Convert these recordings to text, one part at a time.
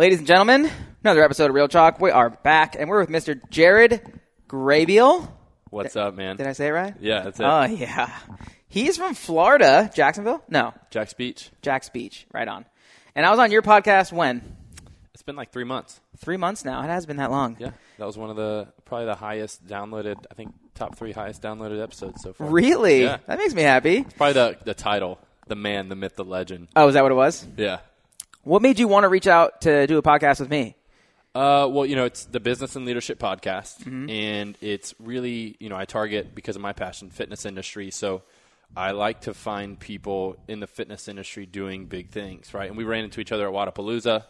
Ladies and gentlemen, another episode of Real Talk. We are back, and we're with Mr. Jared Graybeal. What's up, man? Did I say it right? Yeah, that's it. Oh, yeah. He's from Florida, Jacksonville? No, Jax Beach. Jax Beach. Right on. And I was on your podcast when? It's been like three months. Three months now. It has been that long. Yeah, that was one of the probably the highest downloaded. I think top three highest downloaded episodes so far. Really? Yeah. That makes me happy. It's Probably the the title, the man, the myth, the legend. Oh, is that what it was? Yeah. What made you want to reach out to do a podcast with me? Uh, well, you know, it's the business and leadership podcast, Mm-hmm. and it's really, you know, I target because of my passion, fitness industry. So I like to find people in the fitness industry doing big things, right? And we ran into each other at Wodapalooza,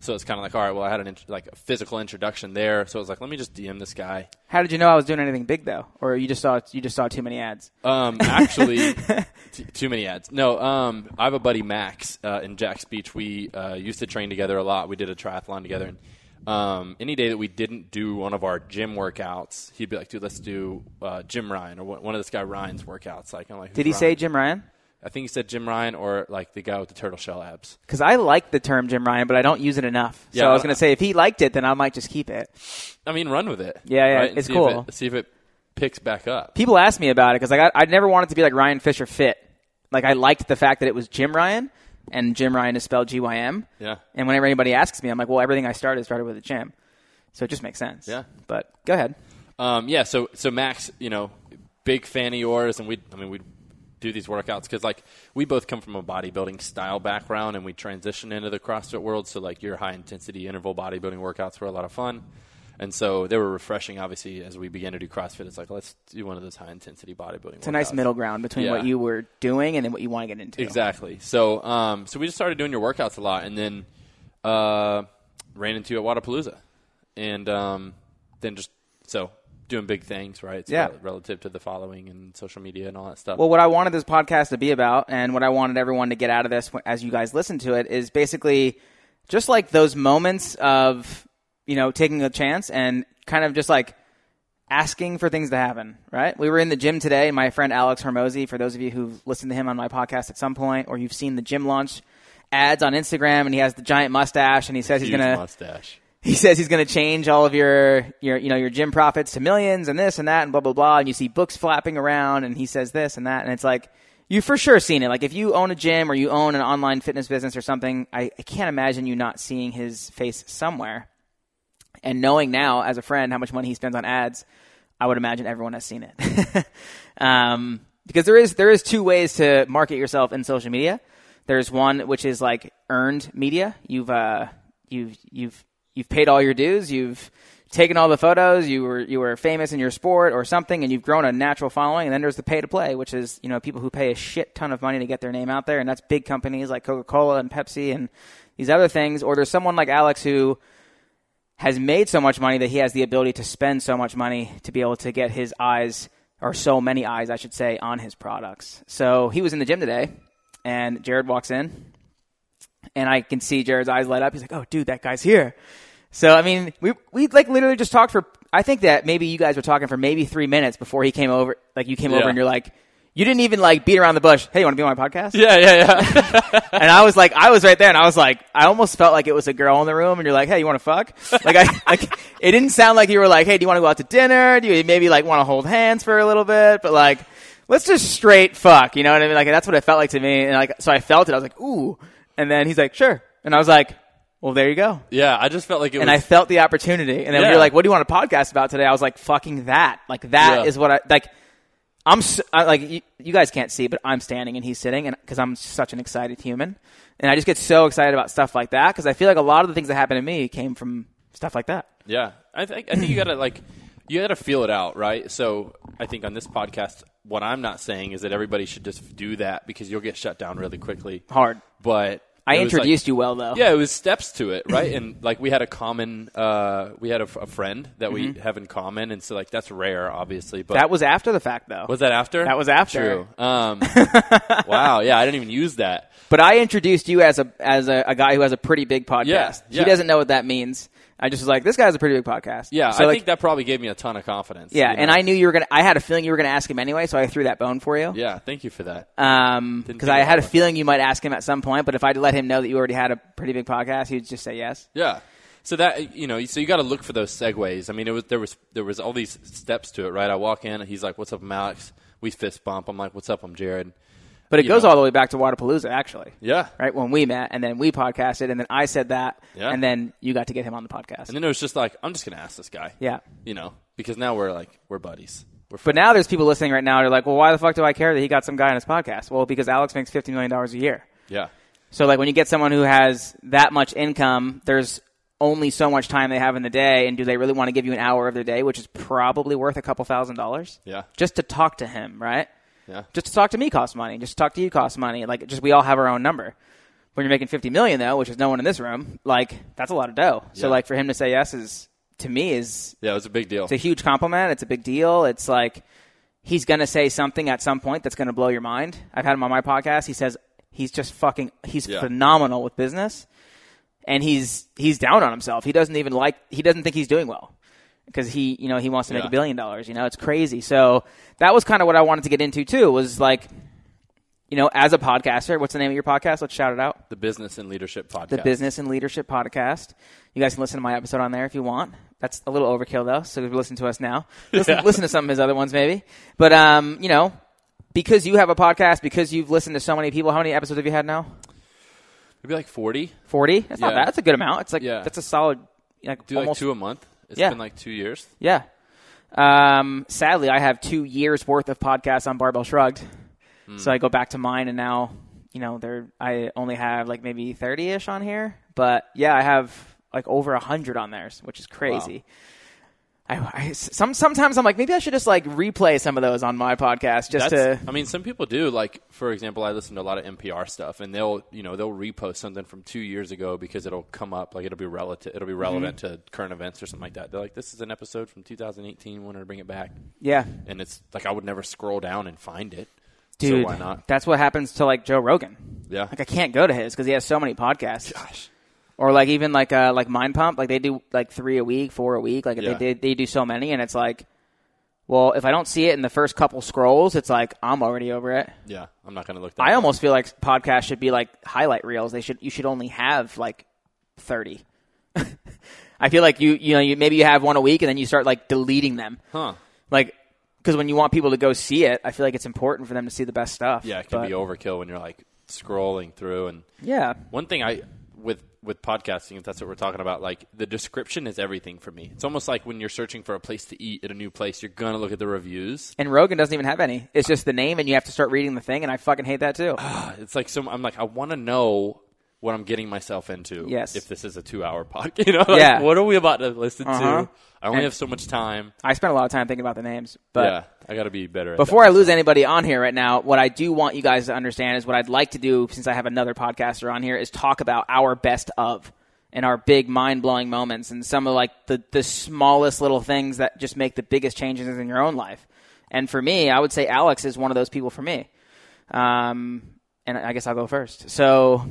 so it's kind of like, all right, well, I had an int- like a physical introduction there, so I was like, let me just DM this guy. How did you know I was doing anything big though, or you just saw you just saw too many ads? Um, actually, t- too many ads. No, um, I have a buddy Max uh, in Jax Beach. We uh, used to train together a lot. We did a triathlon together. And, um, any day that we didn't do one of our gym workouts, he'd be like, "Dude, let's do uh, Gym Ryan or one one of this guy Ryan's workouts." Like, I'm like, Did he "Who's say Gym Ryan? I think he said Gym Ryan or like the guy with the turtle shell abs. Because I like the term Gym Ryan, but I don't use it enough. Yeah, So I was going to say if he liked it, then I might just keep it. I mean, run with it. Yeah, yeah, right? It's see cool. If it, see if it picks back up. People ask me about it because I, I never wanted to be like Ryan Fisher Fit. Like I liked the fact that it was Gym Ryan, and Gym Ryan is spelled G Y M. Yeah. And whenever anybody asks me, I'm like, well, everything I started started with a gym, so it just makes sense. Yeah. But go ahead. Um, yeah, so so Max, you know, big fan of yours, and we, I mean, we do these workouts because like we both come from a bodybuilding style background, and we transition into the CrossFit world. So like your high intensity interval bodybuilding workouts were a lot of fun, and so they were refreshing. Obviously, as we began to do CrossFit, it's like let's do one of those high intensity bodybuilding. It's a nice middle ground between Yeah. what you were doing and then what you want to get into. Exactly. So, um, so we just started doing your workouts a lot, and then uh, ran into you at Wodapalooza, and um, then just so doing big things, right? So Yeah. rel- relative to the following and social media and all that stuff. Well, what I wanted this podcast to be about, and what I wanted everyone to get out of this as you guys listen to it, is basically just like those moments of, you know, taking a chance and kind of just like asking for things to happen, right? We were in the gym today. My friend Alex Hormozi, for those of you who've listened to him on my podcast at some point, or you've seen the gym launch ads on Instagram, and he has the giant mustache, and he says he's going to mustache. He says he's going to change all of your your you know your gym profits to millions and this and that and blah blah blah and you see books flapping around and he says this and that and it's like you for sure seen it. Like if you own a gym or you own an online fitness business or something I, I can't imagine you not seeing his face somewhere. And knowing now as a friend how much money he spends on ads I would imagine everyone has seen it. Um, because there is there is two ways to market yourself in social media. There's one which is like earned media. You've uh, you've you've you've paid all your dues. You've taken all the photos. You were you were famous in your sport or something, and you've grown a natural following. And then there's the pay to play, which is you know people who pay a shit ton of money to get their name out there, and that's big companies like Coca Cola and Pepsi and these other things. Or there's someone like Alex who has made so much money that he has the ability to spend so much money to be able to get his eyes or so many eyes, I should say, on his products. So he was in the gym today, and Jared walks in, and I can see Jared's eyes light up. He's like, "Oh, dude, that guy's here." So I mean, we we like literally just talked for. I think that maybe you guys were talking for maybe three minutes before he came over. Like you came over and you're like, you didn't even like beat around the bush. Hey, you want to be on my podcast? Yeah, yeah, yeah. And I was like, I was right there, and I was like, I almost felt like it was a girl in the room, and you're like, hey, you want to fuck? Like I, like it didn't sound like you were like, hey, do you want to go out to dinner? Do you maybe like want to hold hands for a little bit? But like, let's just straight fuck. You know what I mean? Like that's what it felt like to me, and like so I felt it. I was like, ooh, and then he's like, sure, and I was like, well, there you go. yeah, I just felt like it And I felt the opportunity. And then Yeah. you're like, what do you want to podcast about today? I was like, fucking that. Like, that is Yeah. what I, like, I'm, s I like, you, you guys can't see, but I'm standing and he's sitting and, cause I'm such an excited human. And I just get so excited about stuff like that because I feel like a lot of the things that happened to me came from stuff like that. yeah, I think I think you gotta like you gotta feel it out, right? So I think on this podcast, what I'm not saying is that everybody should just do that because you'll get shut down really quickly. Hard. But I was like- introduced you well though. Yeah, it was steps to it, right? and like we had a common, uh, we had a friend that we have in common, and so like that's rare, obviously. But Mm-hmm. That was after the fact though. was that after? That was after. True. Um, wow. Yeah, I didn't even use that. But I introduced you as a as a, a guy who has a pretty big podcast. Yeah, He doesn't know what that means. I just was like, this guy's a pretty big podcast. Yeah, So I like, think that probably gave me a ton of confidence. yeah, you and? I knew you were gonna. I had a feeling you were gonna ask him anyway, so I threw that bone for you. Yeah, thank you for that. Um, because I had a feeling you might ask him at some point, but if I'd let him know that you already had a pretty big podcast, he'd just say yes. Yeah. So that you know, so you got to look for those segues. I mean, it was there was there was all these steps to it, right? I walk in, and he's like, "What's up, I'm Alex?" We fist bump. I'm like, "What's up, I'm Jared." But it goes know. all the way back to Wodapalooza, actually. Yeah. Right when we met, and then we podcasted, and then I said that, Yeah. and then you got to get him on the podcast. And then it was just like, I'm just gonna ask this guy. yeah. You know, because now we're like we're buddies. We're But now there's people listening right now. They're like, "Well, why the fuck do I care that he got some guy on his podcast?" Well, because Alex makes fifty million dollars a year. yeah. So like when you get someone who has that much income, there's only so much time they have in the day, and do they really want to give you an hour of their day, which is probably worth a couple thousand dollars, Yeah. just to talk to him, right? Yeah. Just to talk to me costs money. Just to talk to you costs money. Like just we all have our own number. When you're making fifty million though, which is no one in this room, like that's a lot of dough. So Yeah. like for him to say yes is to me is Yeah. It was a big deal. it's a huge compliment. It's a big deal. It's like he's going to say something at some point that's going to blow your mind. I've had him on my podcast. He says he's just fucking he's Yeah. phenomenal with business, and he's he's down on himself. He doesn't even like he doesn't think he's doing well because he you know he wants to make Yeah. a billion dollars. You know it's crazy. So that was kind of what I wanted to get into too. Was like. You know, as a podcaster, what's the name of your podcast? Let's shout it out. the business and leadership podcast. The Business and Leadership Podcast. You guys can listen to my episode on there if you want. That's a little overkill though, so listen to us now. Listen, Yeah. listen to some of his other ones maybe. But um, you know, because you have a podcast, because you've listened to so many people, how many episodes have you had now? Maybe like 40. Forty. That's not bad. That's a good amount. It's like Yeah. that's a solid. Like Do like two a month. It's Yeah. been like two years. yeah. Um, sadly, I have two years worth of podcasts on Barbell Shrugged, Hmm. so I go back to mine, and now you know there I only have like maybe thirty ish on here, but yeah, I have like over hundred on theirs, which is crazy. I, I- some sometimes I'm like maybe I should just like replay some of those on my podcast just That's, to I mean, some people do. Like, for example, I listen to a lot of NPR stuff, and they'll, you know, they'll repost something from two years ago because it'll come up, like it'll be relative, it'll be relevant Mm-hmm. to current events or something like that. They're like, "This is an episode from 2018. Wanted to bring it back," yeah, and it's like I would never scroll down and find it. dude. so why not? That's what happens to like Joe Rogan. Yeah. Like I can't go to his because he has so many podcasts. Gosh. Or like even like uh like Mind Pump, like they do like three a week, four a week, like Yeah. they, they they do so many, and it's like, well, if I don't see it in the first couple scrolls, it's like I'm already over it. Yeah, I'm not going to look. That I almost feel like podcasts should be like highlight reels. They should you should only have like thirty. I feel like you you know you maybe you have one a week and then you start like deleting them, huh? like because when you want people to go see it, I feel like it's important for them to see the best stuff. Yeah, it can But- be overkill when you're like scrolling through and Yeah, One thing I with with podcasting, if that's what we're talking about, like the description is everything for me. It's almost like when you're searching for a place to eat at a new place, you're gonna look at the reviews. and Rogan doesn't even have any. It's just the name, and you have to start reading the thing, and I fucking hate that too. It's like so. I'm like, I want to know what I'm getting myself into. Yes. If this is a two hour podcast, you know, like, Yeah. What are we about to listen Uh-huh. to? I only And- have so much time. I spent a lot of time thinking about the names, but yeah, I got to be better. At before. I lose anybody on here right now, what I do want you guys to understand is what I'd like to do since I have another podcaster on here is talk about our best of and our big mind blowing moments and some of like the, the smallest little things that just make the biggest changes in your own life. And for me, I would say Alex is one of those people for me. Um, and I guess I'll go first. So,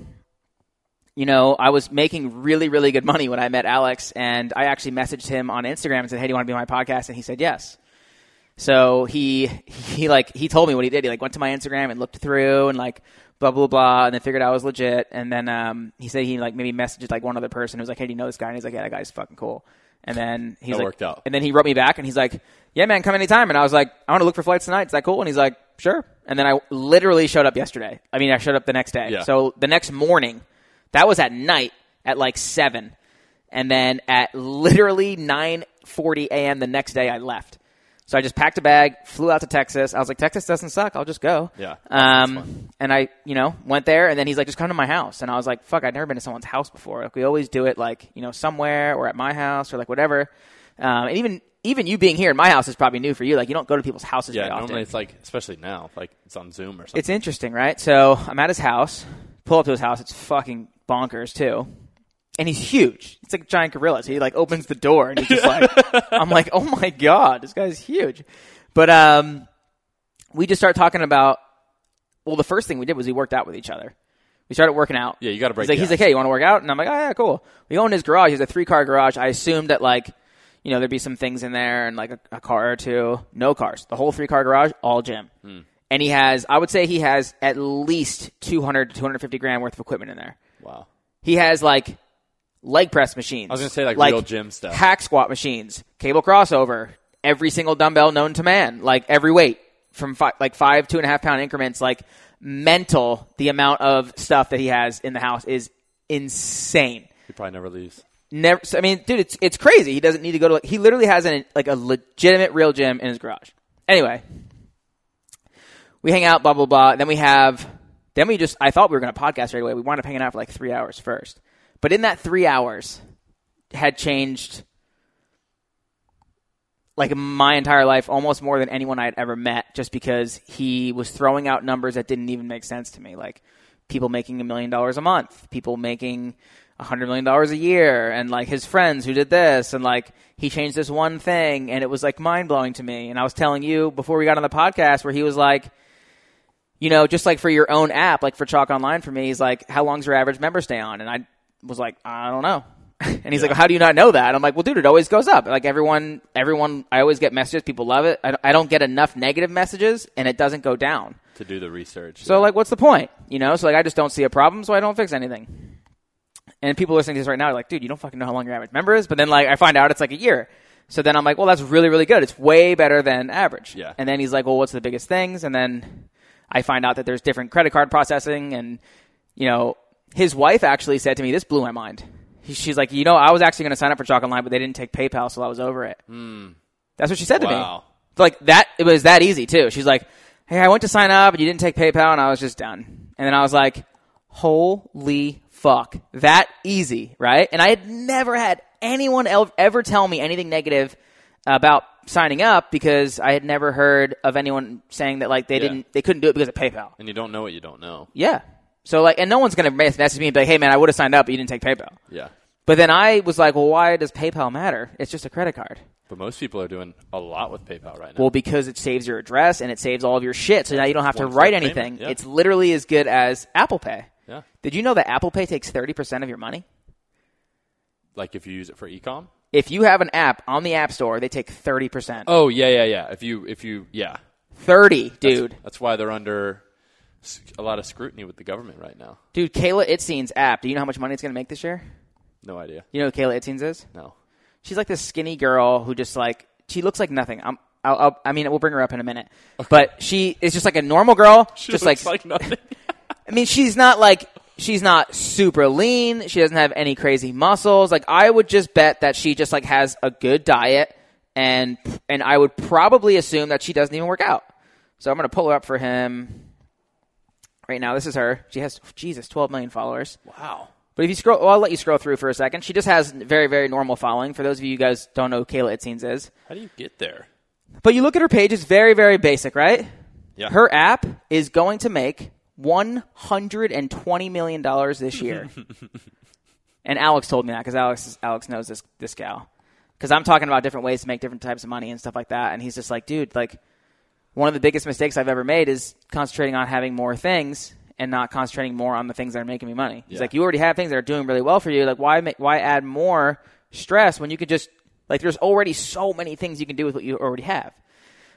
you know, I was making really, really good money when I met Alex, and I actually messaged him on Instagram and said, "Hey, do you want to be on my podcast?" And he said yes. So he he like he told me what he did. He like went to my Instagram and looked through and like blah blah blah, and then figured I was legit. And then um, he said he like maybe messaged like one other person who was like, "Hey, do you know this guy?" And he's like, "Yeah, that guy's fucking cool." And then he's That like, worked out. And then he wrote me back and he's like, "Yeah, man, come anytime." And I was like, "I want to look for flights tonight. Is that cool?" And he's like, "Sure." And then I literally showed up yesterday. I mean, I showed up the next day. Yeah. So the next morning, that was at night at like seven, and then at literally nine forty a.m. the next day, I left. So I just packed a bag, flew out to Texas. I was like, Texas doesn't suck. I'll just go. Yeah, Um, and I, you know, went there, and then he's like, just come to my house. And I was like, fuck, I'd never been to someone's house before. Like we always do it, like you know, somewhere or at my house or like whatever. Um, and even even you being here in my house is probably new for you. Like you don't go to people's houses yeah, very often. normally it's like, especially now, like it's on Zoom or something. It's interesting, right? So I'm at his house. Pull up to his house. It's fucking bonkers too. And he's huge. It's like a giant gorilla. So he like opens the door and he's just like, I'm like, oh my god, this guy's huge. But um, we just start talking about. Well, the first thing we did was we worked out with each other. We started working out. Yeah, you got to break. He's like, he's like, hey, you want to work out? And I'm like, oh yeah, cool. We go in his garage. He has a three car garage. I assumed that like, you know, there'd be some things in there and like a, a car or two. No cars. The whole three car garage, all gym. Hmm. And he has, I would say, he has at least 200 to 250 grand worth of equipment in there. Wow. He has like leg press machines. I was gonna say, like, real gym stuff. Hack squat machines, cable crossover, every single dumbbell known to man, like every weight from like five, two and a half pound increments. Like mental, the amount of stuff that he has in the house is insane. He probably never leaves. Never. I mean, dude, it's it's crazy. He doesn't need to go to. Like, he literally has an like a legitimate real gym in his garage. Anyway, we hang out, blah blah blah. Then we have. Then we just. I thought we were going to podcast right away. We wound up hanging out for like three hours first. But in that three hours, had changed like my entire life, almost more than anyone I had ever met, just because he was throwing out numbers that didn't even make sense to me. Like people making a million dollars a month, people making a hundred million dollars a year, and like his friends who did this, and like he changed this one thing, and it was like mind blowing to me. And I was telling you before we got on the podcast where he was like, you know, just like for your own app, like for Chalk Online for me, he's like, how long's your average member stay on? And I was like, I don't know. And he's like, "How do you not know that?" I'm like, "Well, dude, it always goes up. Like everyone, everyone. I always get messages. People love it. I don't, I don't get enough negative messages, and it doesn't go down. to do the research. So, like, what's the point? You know? So, like, I just don't see a problem, so I don't fix anything. And people listening to this right now are like, "Dude, you don't fucking know how long your average member is." But then, like, I find out it's like a year. So then I'm like, "Well, that's really, really good. It's way better than average." Yeah. And then he's like, "Well, what's the biggest things?" And then I find out that there's different credit card processing, and you know, his wife actually said to me, "This blew my mind." She's like, "You know, I was actually going to sign up for Chalk Online, but they didn't take PayPal, so I was over it." Hmm. That's what she said to me. Like that, it was that easy too. She's like, "Hey, I went to sign up, and you didn't take PayPal, and I was just done." And then I was like, "Holy fuck, that easy, right?" And I had never had anyone ever tell me anything negative about signing up because I had never heard of anyone saying that like they Yeah. didn't, they couldn't do it because of PayPal. and you don't know what you don't know. Yeah. So like, and no one's gonna mes- message me and be like, "Hey, man, I would have signed up, but you didn't take PayPal." Yeah. But then I was like, "Well, why does PayPal matter? It's just a credit card." But most people are doing a lot with PayPal right now. Well, because it saves your address and it saves all of your shit, so now you don't have to One-click write anything. yeah. It's literally as good as Apple Pay. yeah. Did you know that Apple Pay takes thirty percent of your money? Like if you use it for ecom. If you have an app on the App Store, they take thirty percent. Oh yeah, yeah, yeah. If you if you yeah, Thirty, dude. That's, why they're under a lot of scrutiny with the government right now. Dude, Kayla Itsines' app. Do you know how much money it's going to make this year? No idea. You know who Kayla Itsines is? No. She's like this skinny girl who just like she looks like nothing. I'm, I'll, I'll, I mean, we'll bring her up in a minute. But she is just like a normal girl, just like, like nothing. I mean, she's not like she's not super lean. She doesn't have any crazy muscles. Like I would just bet that she just like has a good diet, and and I would probably assume that she doesn't even work out. So I'm gonna pull her up for him right now. This is her. She has Jesus, 12 million followers. wow. But if you scroll, well, I'll let you scroll through for a second. She just has very, very normal following. For those of you guys who don't know who Kayla Itsines is, How do you get there? but you look at her page; it's very, very basic, right? Yeah. Her app is going to make one hundred and twenty million dollars this year. and Alex told me that because Alex Alex knows this this gal. Because I'm talking about different ways to make different types of money and stuff like that, and he's just like, dude, like one of the biggest mistakes I've ever made is concentrating on having more things and not concentrating more on the things that are making me money. He's like, you already have things that are doing really well for you. Like, why make, why add more stress when you could just like there's already so many things you can do with what you already have.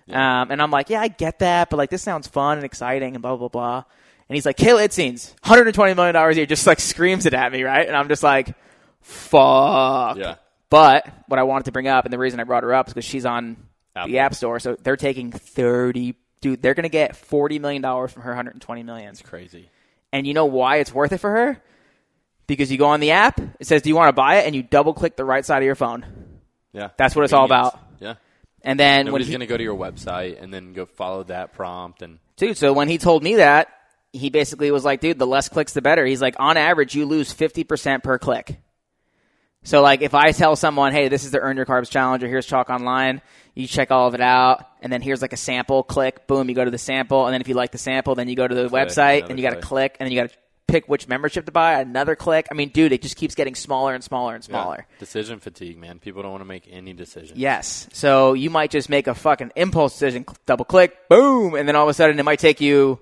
Um, and I'm like, yeah, I get that, but like this sounds fun and exciting and blah blah blah. And he's like, Kayla Itsines 120 million dollars a year, just like screams it at me, right? And I'm just like, fuck. Yeah. But what I wanted to bring up, and the reason I brought her up is because she's on Apple. the App Store, so they're taking 30. Dude, they're gonna get 40 million dollars from her 120 million. It's crazy. And you know why it's worth it for her? Because you go on the app, it says, "Do you want to buy it?" and you double click the right side of your phone. Yeah. That's what it's all about. Yeah. And then when Nobody's he, going to go to your website and then go follow that prompt and dude. So when he told me that, he basically was like, "Dude, the less clicks, the better." He's like, "On average, you lose fifty percent per click." So like, if I tell someone, "Hey, this is the Earn Your Carbs Challenge," or "Here's Chalk Online," you check all of it out, and then here's like a sample. Click, boom, you go to the sample, and then if you like the sample, then you go to the website, and you got to click. click, and then you got to pick which membership to buy. Another click. I mean, dude, it just keeps getting smaller and smaller and Yeah. smaller. Decision fatigue, man. People don't want to make any decisions. Yes. So you might just make a fucking impulse decision, double click, boom, and then all of a sudden it might take you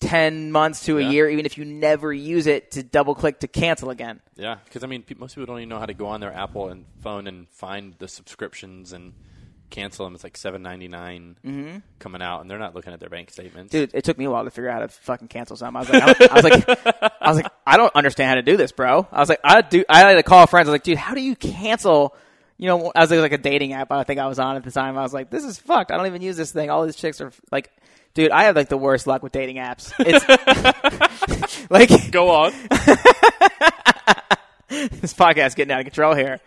ten months to a Yeah. year, even if you never use it, to double click to cancel again. Yeah, because I mean, most people don't even know how to go on their Apple and phone and find the subscriptions and cancel them. It's like seven ninety Mm-hmm. coming out, and they're not looking at their bank statements. Dude, it took me a while to figure out how to fucking cancel something. I was like, I, was like, I was like, I don't understand how to do this, bro. I was like, I do. I had to call friends. I was like, dude, how do you cancel? You know, I was like, like a dating app. I think I was on at the time. I was like, this is fucked. I don't even use this thing. All these chicks are like, dude, I have like the worst luck with dating apps. It's like Go on. this podcast is getting out of control here.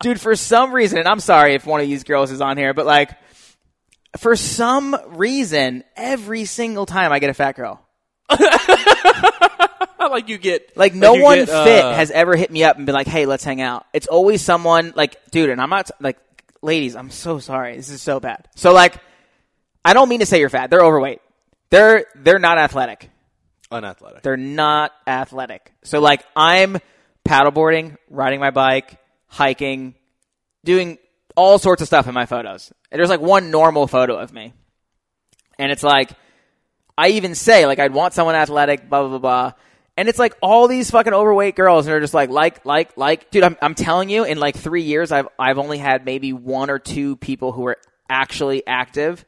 Dude, for some reason, and I'm sorry if one of these girls is on here, but like, for some reason, every single time I get a fat girl, like you get like no one get, uh, fit has ever hit me up and been like, "Hey, let's hang out." It's always someone like, dude, and I'm not like, ladies, I'm so sorry. This is so bad. So like, I don't mean to say you're fat. They're overweight. They're they're not athletic. unathletic. They're not athletic. So like I'm paddleboarding, riding my bike, hiking, doing all sorts of stuff in my photos. There's like one normal photo of me. And it's like I even say like I'd want someone athletic, blah blah blah blah. And it's like all these fucking overweight girls and they're just like like like like dude, I'm I'm telling you in like 3 years I've I've only had maybe one or two people who are actually active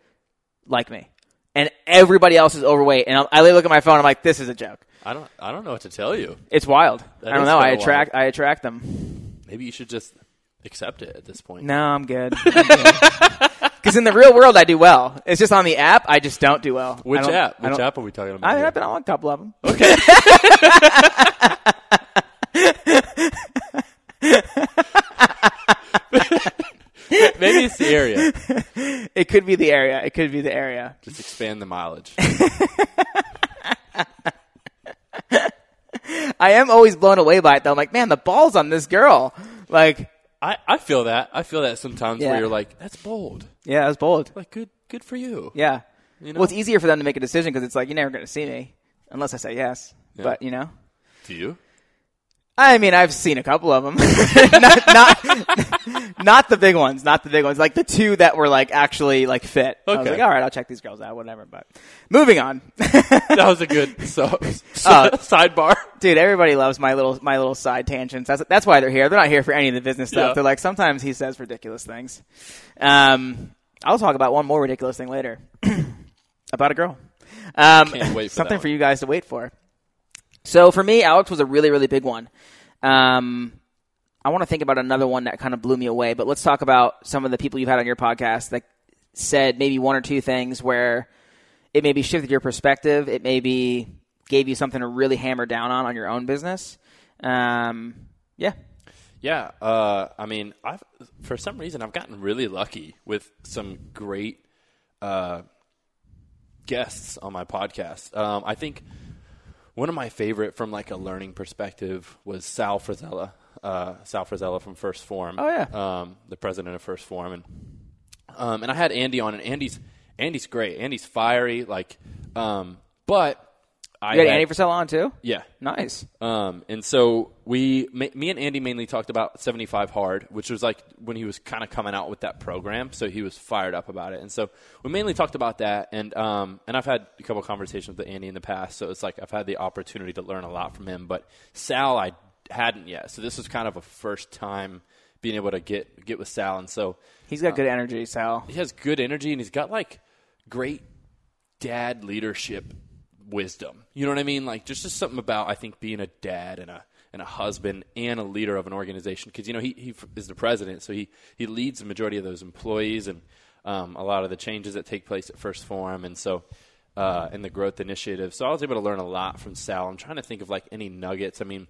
like me. And everybody else is overweight and I I look at my phone I'm like this is a joke. I don't. I don't know what to tell you. It's wild. That I don't know. I attract. I attract them. Maybe you should just accept it at this point. No, I'm good. Because in the real world, I do well. It's just on the app, I just don't do well. Which app? Which app are we talking about? I mean. I've been on a couple of them. Okay. Maybe it's the area. It could be the area. It could be the area. Just expand the mileage. I am always blown away by it, though. I'm like, man, the ball's on this girl. Like, I, I feel that. I feel that sometimes Yeah. where you're like, that's bold. yeah, that's bold. Like good good for you. Yeah. You know? Well, it's easier for them to make a decision because it's like, you're never going to see me unless I say yes. Yeah. But, you know? Do you? I mean, I've seen a couple of them. not, not, not the big ones, not the big ones. Like the two that were like actually like fit. I was Okay. like, all right, I'll check these girls out, whatever. But moving on, That was a good so, so- Uh, sidebar. dude. Everybody loves my little my little side tangents. That's that's why they're here. They're not here for any of the business stuff. Yeah. They're like sometimes he says ridiculous things. Um, I'll talk about one more ridiculous thing later about a girl. Um, Can't wait for something for you guys to wait for. So for me, Alex was a really, really big one. Um, I want to think about another one that kind of blew me away, but let's talk about some of the people you've had on your podcast that said maybe one or two things where it maybe shifted your perspective. It maybe gave you something to really hammer down on on your own business. Um, yeah. Yeah, uh, I mean, I've for some reason I've gotten really lucky with some great uh, guests on my podcast. Um, I think one of my favorite from like a learning perspective was Sal Frisella. Uh, Sal Frisella from First Form. Oh, yeah. um, the president of First Form, and um, and I had Andy on, and Andy's Andy's great. Andy's fiery, like, um, but I You had had- Andy Frisella on too? yeah. Nice. Um, and so we, me and Andy mainly talked about 75 hard, which was like when he was kind of coming out with that program. So he was fired up about it. And so we mainly talked about that. And, um, and I've had a couple conversations with Andy in the past. So it's like I've had the opportunity to learn a lot from him, but Sal, I hadn't yet. So this was kind of a first time being able to get, get with Sal. And so He's got good energy, Sal. he has good energy and he's got like great dad leadership wisdom. You know what I mean? Like just just something about I think being a dad and a and a husband and a leader of an organization because you know he he is the president, so he he leads the majority of those employees and um, a lot of the changes that take place at First Form, and so. Uh, and the growth initiative. So I was able to learn a lot from Sal. I'm trying to think of like any nuggets. I mean,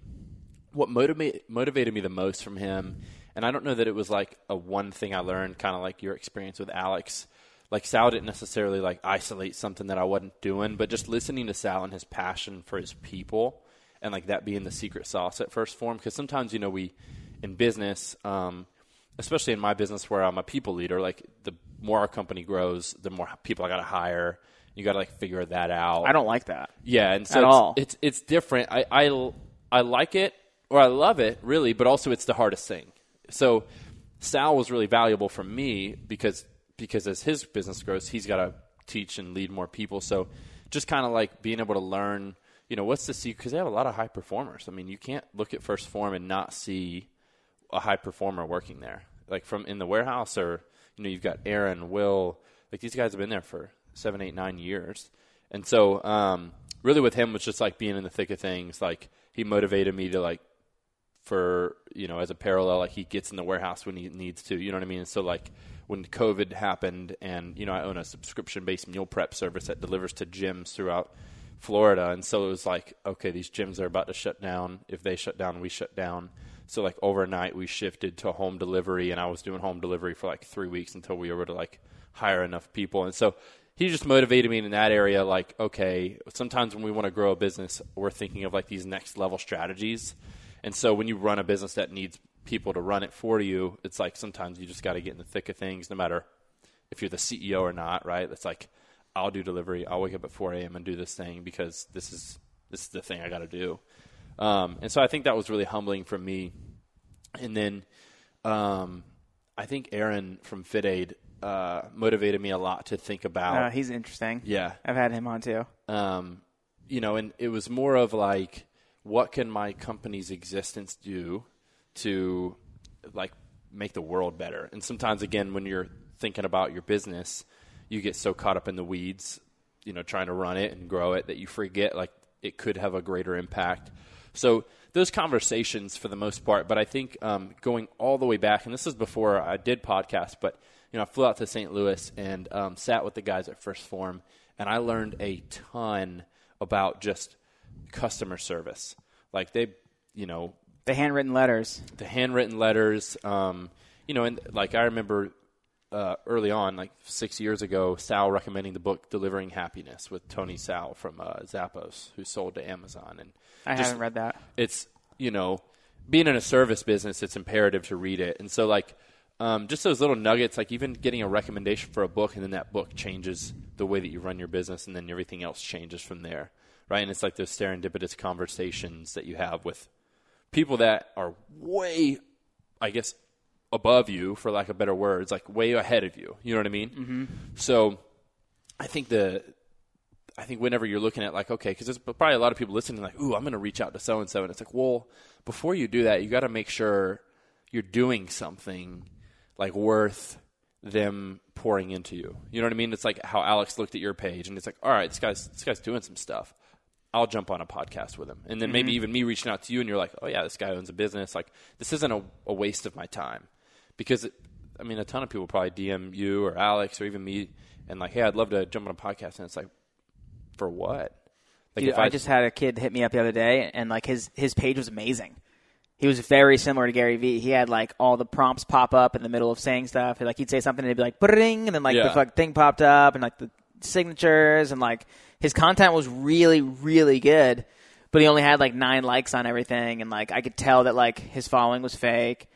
what motivate, motivated me the most from him, and I don't know that it was like a one thing I learned, kind of like your experience with Alex. Like Sal didn't necessarily like isolate something that I wasn't doing, but just listening to Sal and his passion for his people, and like that being the secret sauce at First Form. Because sometimes you know we in business, um, especially in my business where I'm a people leader, like the more our company grows, the more people I got to hire. You got to like figure that out. I don't like that. Yeah, and so At it's, all. it's it's different. I, I I like it or I love it really, but also it's the hardest thing. So Sal was really valuable for me because because as his business grows, he's got to teach and lead more people. So just kind of like being able to learn. You know, what's the secret? Because they have a lot of high performers. I mean, you can't look at First Form and not see a high performer working there, like from in the warehouse or you know, you've got Aaron, Will, like these guys have been there for seven, eight, nine years, and so um, really with him was just like being in the thick of things. Like he motivated me to like for you know as a parallel, like he gets in the warehouse when he needs to. You know what I mean? And so like when COVID happened, and you know I own a subscription based meal prep service that delivers to gyms throughout Florida, and so it was like okay, these gyms are about to shut down. If they shut down, we shut down. So like overnight, we shifted to home delivery, and I was doing home delivery for like three weeks until we were able to like hire enough people. And so he just motivated me in that area. Like, okay, sometimes when we want to grow a business, we're thinking of like these next level strategies. And so when you run a business that needs people to run it for you, it's like sometimes you just got to get in the thick of things, no matter if you're the CEO or not, right? It's like I'll do delivery. I'll wake up at 4 a.m. and do this thing because this is this is the thing I got to do. Um, and so I think that was really humbling for me. And then um, I think Aaron from FitAid uh, motivated me a lot to think about. Uh, he's interesting. Yeah. I've had him on too. Um, you know, and it was more of like, what can my company's existence do to like make the world better? And sometimes, again, when you're thinking about your business, you get so caught up in the weeds, you know, trying to run it and grow it that you forget like it could have a greater impact. So those conversations for the most part, but I think um, going all the way back, and this is before I did podcast, but you know, I flew out to St. Louis and um, sat with the guys at First Form, and I learned a ton about just customer service. Like they, you know, The handwritten letters. the handwritten letters. Um, you know, and like I remember uh, early on, like six years ago, Sal recommending the book "Delivering Happiness" with Tony Sal from uh, Zappos, who sold to Amazon, and I just- haven't read that. it's you know being in a service business it's imperative to read it and so like um, just those little nuggets like even getting a recommendation for a book and then that book changes the way that you run your business and then everything else changes from there right and it's like those serendipitous conversations that you have with people that are way i guess above you for lack of better words like way ahead of you you know what i mean mm-hmm. so i think the I think whenever you're looking at like, okay, because there's probably a lot of people listening, like, ooh, I'm going to reach out to so and so, and it's like, well, before you do that, you got to make sure you're doing something like worth them pouring into you. You know what I mean? It's like how Alex looked at your page, and it's like, all right, this guy's this guy's doing some stuff. I'll jump on a podcast with him, and then maybe mm-hmm. even me reaching out to you, and you're like, oh yeah, this guy owns a business. Like, this isn't a, a waste of my time because, it, I mean, a ton of people probably DM you or Alex or even me, and like, hey, I'd love to jump on a podcast, and it's like for what? Like Dude, I, just had a kid hit me up the other day, and like his his page was amazing. He was very similar to Gary Vee. He had like all the prompts pop up in the middle of saying stuff. Like he'd say something, and it'd be like and then like Yeah. the fuck thing popped up, and like the signatures, and like his content was really really good. But he only had like nine likes on everything, and like I could tell that like his following was fake.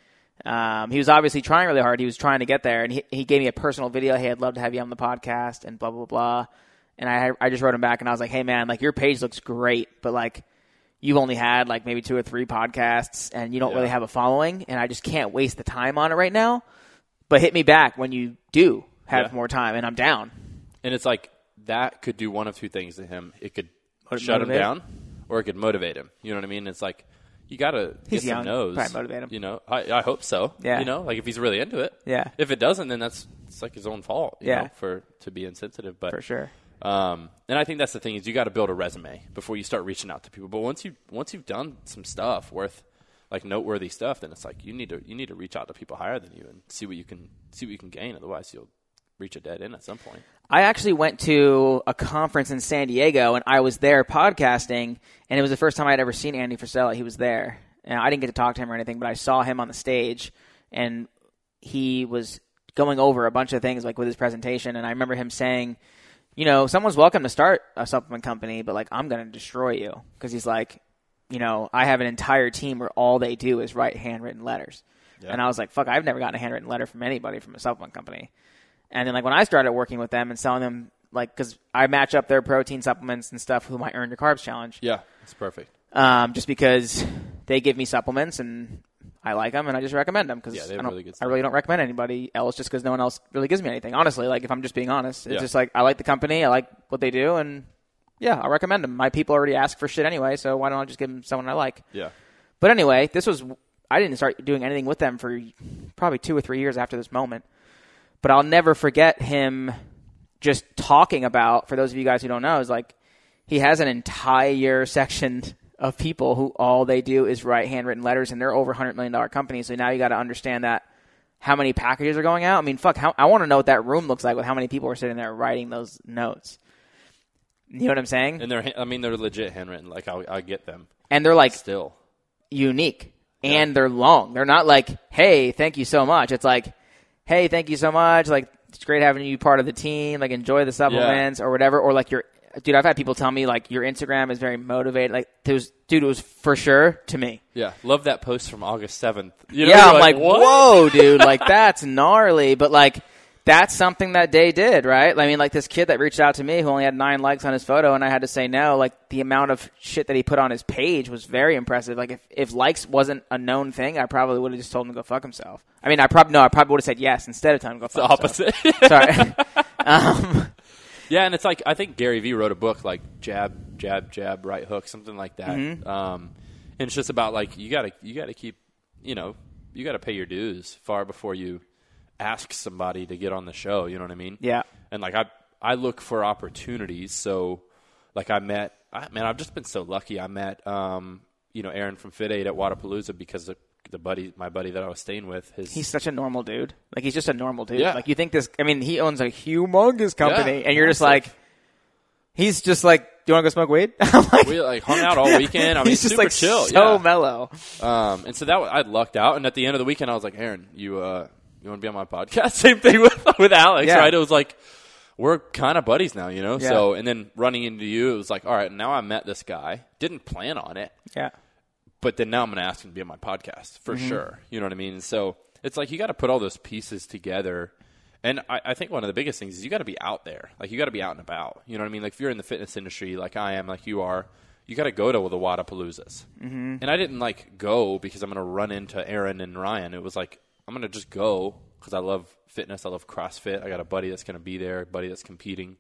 Um, he was obviously trying really hard. He was trying to get there, and he he gave me a personal video. Hey, I'd love to have you on the podcast, and blah blah blah. And I I just wrote him back, and I was like, Hey man, like your page looks great, but like you've only had like maybe two or three podcasts, and you don't Yeah. really have a following, and I just can't waste the time on it right now. But hit me back when you do have Yeah. more time, and I'm down. And it's like that could do one of two things to him. It could Motivate shut him him? down, or it could motivate him. You know what I mean? It's like you got to He's get some young. no's. Probably motivate him. You know, I, I hope so. Yeah. You know, like if he's really into it. Yeah. If it doesn't, then that's it's like his own fault. you Yeah. know, for to be insensitive. But For sure. Um, and I think that's the thing is you got to build a resume before you start reaching out to people. But once you once you've done some stuff worth like noteworthy stuff, then it's like you need to you need to reach out to people higher than you and see what you can see what you can gain. Otherwise, you'll reach a dead end at some point. I actually went to a conference in San Diego and I was there podcasting and it was the first time I'd ever seen Andy Frisella. He was there. And I didn't get to talk to him or anything, but I saw him on the stage and he was going over a bunch of things like with his presentation and I remember him saying, you know, someone's welcome to start a supplement company, but like I'm going to destroy you because he's like, you know, I have an entire team where all they do is write handwritten letters. Yeah. And I was like, fuck, I've never gotten a handwritten letter from anybody from a supplement company. And then like when I started working with them and selling them, like because I match up their protein supplements and stuff with my Earn Your Carbs challenge, Yeah, it's perfect. um, just because they give me supplements and I like them and I just recommend them because Yeah, I, really good I really don't recommend anybody else just because no one else really gives me anything. Honestly, like if I'm just being honest, it's Yeah. just like I like the company, I like what they do, and yeah, I'll recommend them. My people already ask for shit anyway, so why don't I just give them someone I like? Yeah. But anyway, this was I didn't start doing anything with them for probably two or three years after this moment. But I'll never forget him just talking about. For those of you guys who don't know, is like he has an entire section of people who all they do is write handwritten letters, and they're over hundred million dollar companies. So now you got to understand that how many packages are going out. I mean, fuck, how, I want to know what that room looks like with how many people are sitting there writing those notes. You know what I'm saying? And they're, I mean, they're legit handwritten. Like, I, I get them And they're like still. unique and they're long. They're not like, "Hey, thank you so much." It's like, "Hey, thank you so much." Like, it's great having you part of the team. Like, enjoy the supplements or whatever. Or like your dude. I've had people tell me like your Instagram is very motivated. Like, it was dude. It was for sure to me. Yeah. Love that post from August 7th. You know, yeah, I'm like, what? whoa, dude. Like, that's gnarly. But like. That's something that day did, right? I mean, like this kid that reached out to me who only had nine likes on his photo, and I had to say no. Like the amount of shit that he put on his page was very impressive. Like if, if likes wasn't a known thing, I probably would have just told him to go fuck himself. I mean, I probably no, I probably would have said yes instead of telling him to go The fuck himself. opposite. Sorry. um, Yeah, and it's like I think Gary Vee wrote a book like jab, jab, jab, right hook, something like that. Mm-hmm. Um, and it's just about like you gotta you gotta keep you know you gotta pay your dues far before you ask somebody to get on the show. You know what I mean? yeah. And like I I look for opportunities. So like I met I, man I've just been so lucky. I met um, you know Aaron from Fit Aid at Wodapalooza because the, the buddy my buddy that I was staying with his He's such a normal dude. Like he's just a normal dude. Yeah. Like you think this? I mean, he owns a humongous company, Yeah, and you're just like, he's just like, do you want to go smoke weed? Like, we like hung out all weekend. I mean, he's just like chill. so yeah. mellow. Um, and so that I lucked out. And at the end of the weekend, I was like, Aaron, you uh, you want to be on my podcast? Same thing with with Alex, Yeah. right? It was like we're kind of buddies now, you know. Yeah. So and then running into you, it was like, all right, now I met this guy. Didn't plan on it, Yeah. but then now I'm going to ask him to be on my podcast for Mm-hmm. sure. You know what I mean? So it's like you got to put all those pieces together. And I, I think one of the biggest things is you got to be out there. Like you got to be out and about. You know what I mean? Like if you're in the fitness industry, like I am, like you are, you got to go to the Wodapaloozas. Mm-hmm. And I didn't like go because I'm going to run into Aaron and Ryan. It was like I'm going to just go because I love fitness. I love CrossFit. I got a buddy that's going to be there, a buddy that's competing,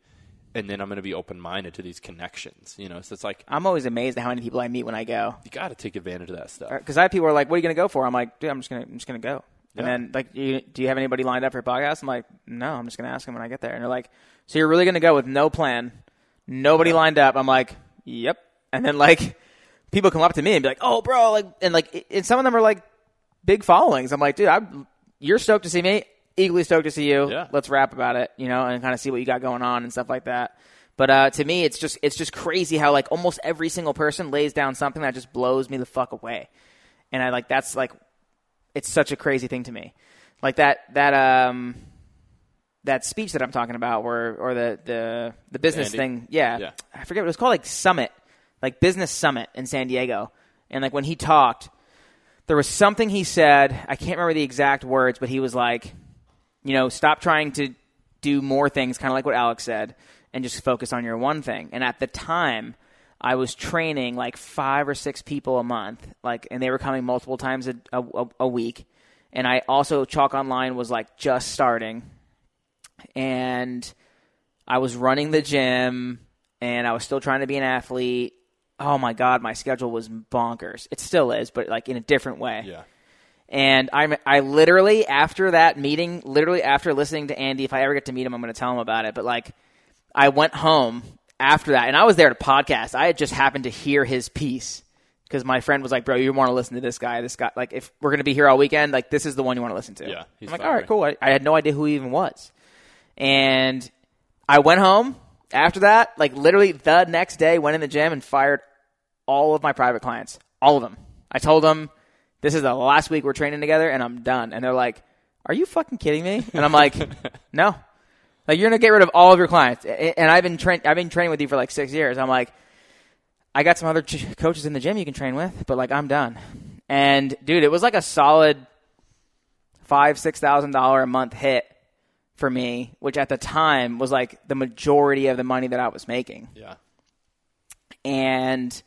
and then I'm going to be open minded to these connections. You know, so it's like I'm always amazed at how many people I meet when I go. you got to take advantage of that stuff. Because I have people who are like, "What are you going to go for?" I'm like, "Dude, I'm just gonna, I'm just gonna go." And then like, you, do you have anybody lined up for a podcast? I'm like, "No, I'm just gonna ask them when I get there." And they're like, "So you're really gonna go with no plan, nobody lined up?" I'm like, "Yep." And then like, people come up to me and be like, "Oh, bro," like, and like, and some of them are like big followings. I'm like, "Dude, I'm, you're stoked to see me. Equally stoked to see you. Yeah. Let's rap about it, you know, and kind of see what you got going on and stuff like that." But uh, to me, it's just it's just crazy how like almost every single person lays down something that just blows me the fuck away, and I like that's like it's such a crazy thing to me, like that that um that speech that I'm talking about, where or the the the business Andy? thing, yeah, Yeah. I forget what it was called, like Summit, like Business Summit in San Diego, and like when he talked, there was something he said, I can't remember the exact words, but he was like, you know, stop trying to do more things, kind of like what Alex said, and just focus on your one thing. And at the time, I was training like five or six people a month, like, and they were coming multiple times a, a, a week. And I also Chalk Online was like just starting, and I was running the gym, and I was still trying to be an athlete. Oh my god, my schedule was bonkers. It still is, but like in a different way. Yeah. And I, I literally after that meeting, literally after listening to Andy, if I ever get to meet him, I'm going to tell him about it. But like, I went home after that, and I was there to podcast. I had just happened to hear his piece because my friend was like, "Bro, you want to listen to this guy? This guy, like, if we're going to be here all weekend, like, this is the one you want to listen to." Yeah, I'm like, "All right, cool." I, I had no idea who he even was, and I went home after that. Like, literally the next day, went in the gym and fired all of my private clients, all of them. I told them this is the last week we're training together and I'm done. And they're like, "Are you fucking kidding me?" And I'm like, "No." Like you're gonna get rid of all of your clients, and I've been train I've been training with you for like six years. I'm like, I got some other ch- coaches in the gym you can train with, but like I'm done. And dude, it was like a solid five six thousand dollar a month hit for me, which at the time was like the majority of the money that I was making. Yeah. And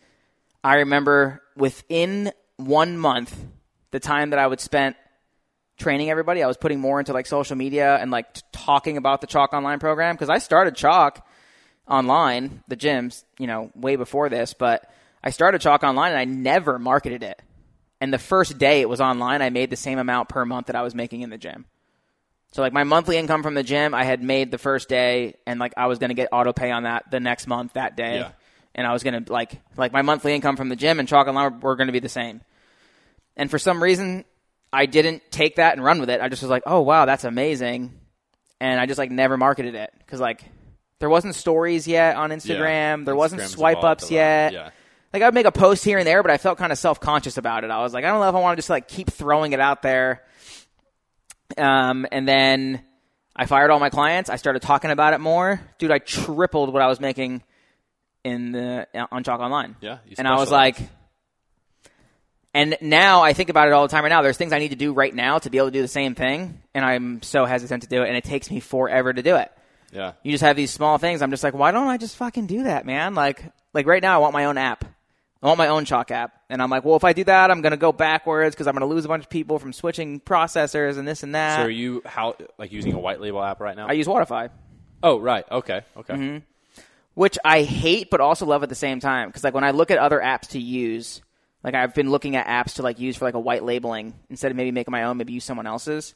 I remember within one month, the time that I would spend training everybody, I was putting more into like social media and like t- talking about the Chalk Online program because I started Chalk online, the gyms, you know, way before this, but I started Chalk online and I never marketed it. And the first day it was online, I made the same amount per month that I was making in the gym. So like my monthly income from the gym, I had made the first day, and like I was gonna get auto pay on that the next month that day, Yeah. And I was gonna like like my monthly income from the gym and chalk online were, were gonna be the same. And for some reason, I didn't take that and run with it. I just was like, oh wow, that's amazing, and I just like never marketed it because like there wasn't stories yet on Instagram, there wasn't Instagram's swipe ups yet. Yeah. Like I would make a post here and there, but I felt kind of self conscious about it. I was like, I don't know if I want to just like keep throwing it out there. Um, and then I fired all my clients. I started talking about it more, dude. I tripled what I was making in the on Chalk Online. Yeah, you and I was like, and now I think about it all the time. Right now, there's things I need to do right now to be able to do the same thing, and I'm so hesitant to do it, and it takes me forever to do it Yeah. you just have these small things. I'm just like, why don't I just fucking do that, man? Like, like right now, I want my own app. I want my own chalk app, and I'm like, well, if I do that, I'm gonna go backwards because I'm gonna lose a bunch of people from switching processors and this and that. So are you how like using a white label app right now? I use Wodify, oh, right. Okay. Okay. Mm-hmm. Which I hate but also love at the same time. Because like when I look at other apps to use, like I've been looking at apps to like use for like a white labeling instead of maybe making my own, maybe use someone else's.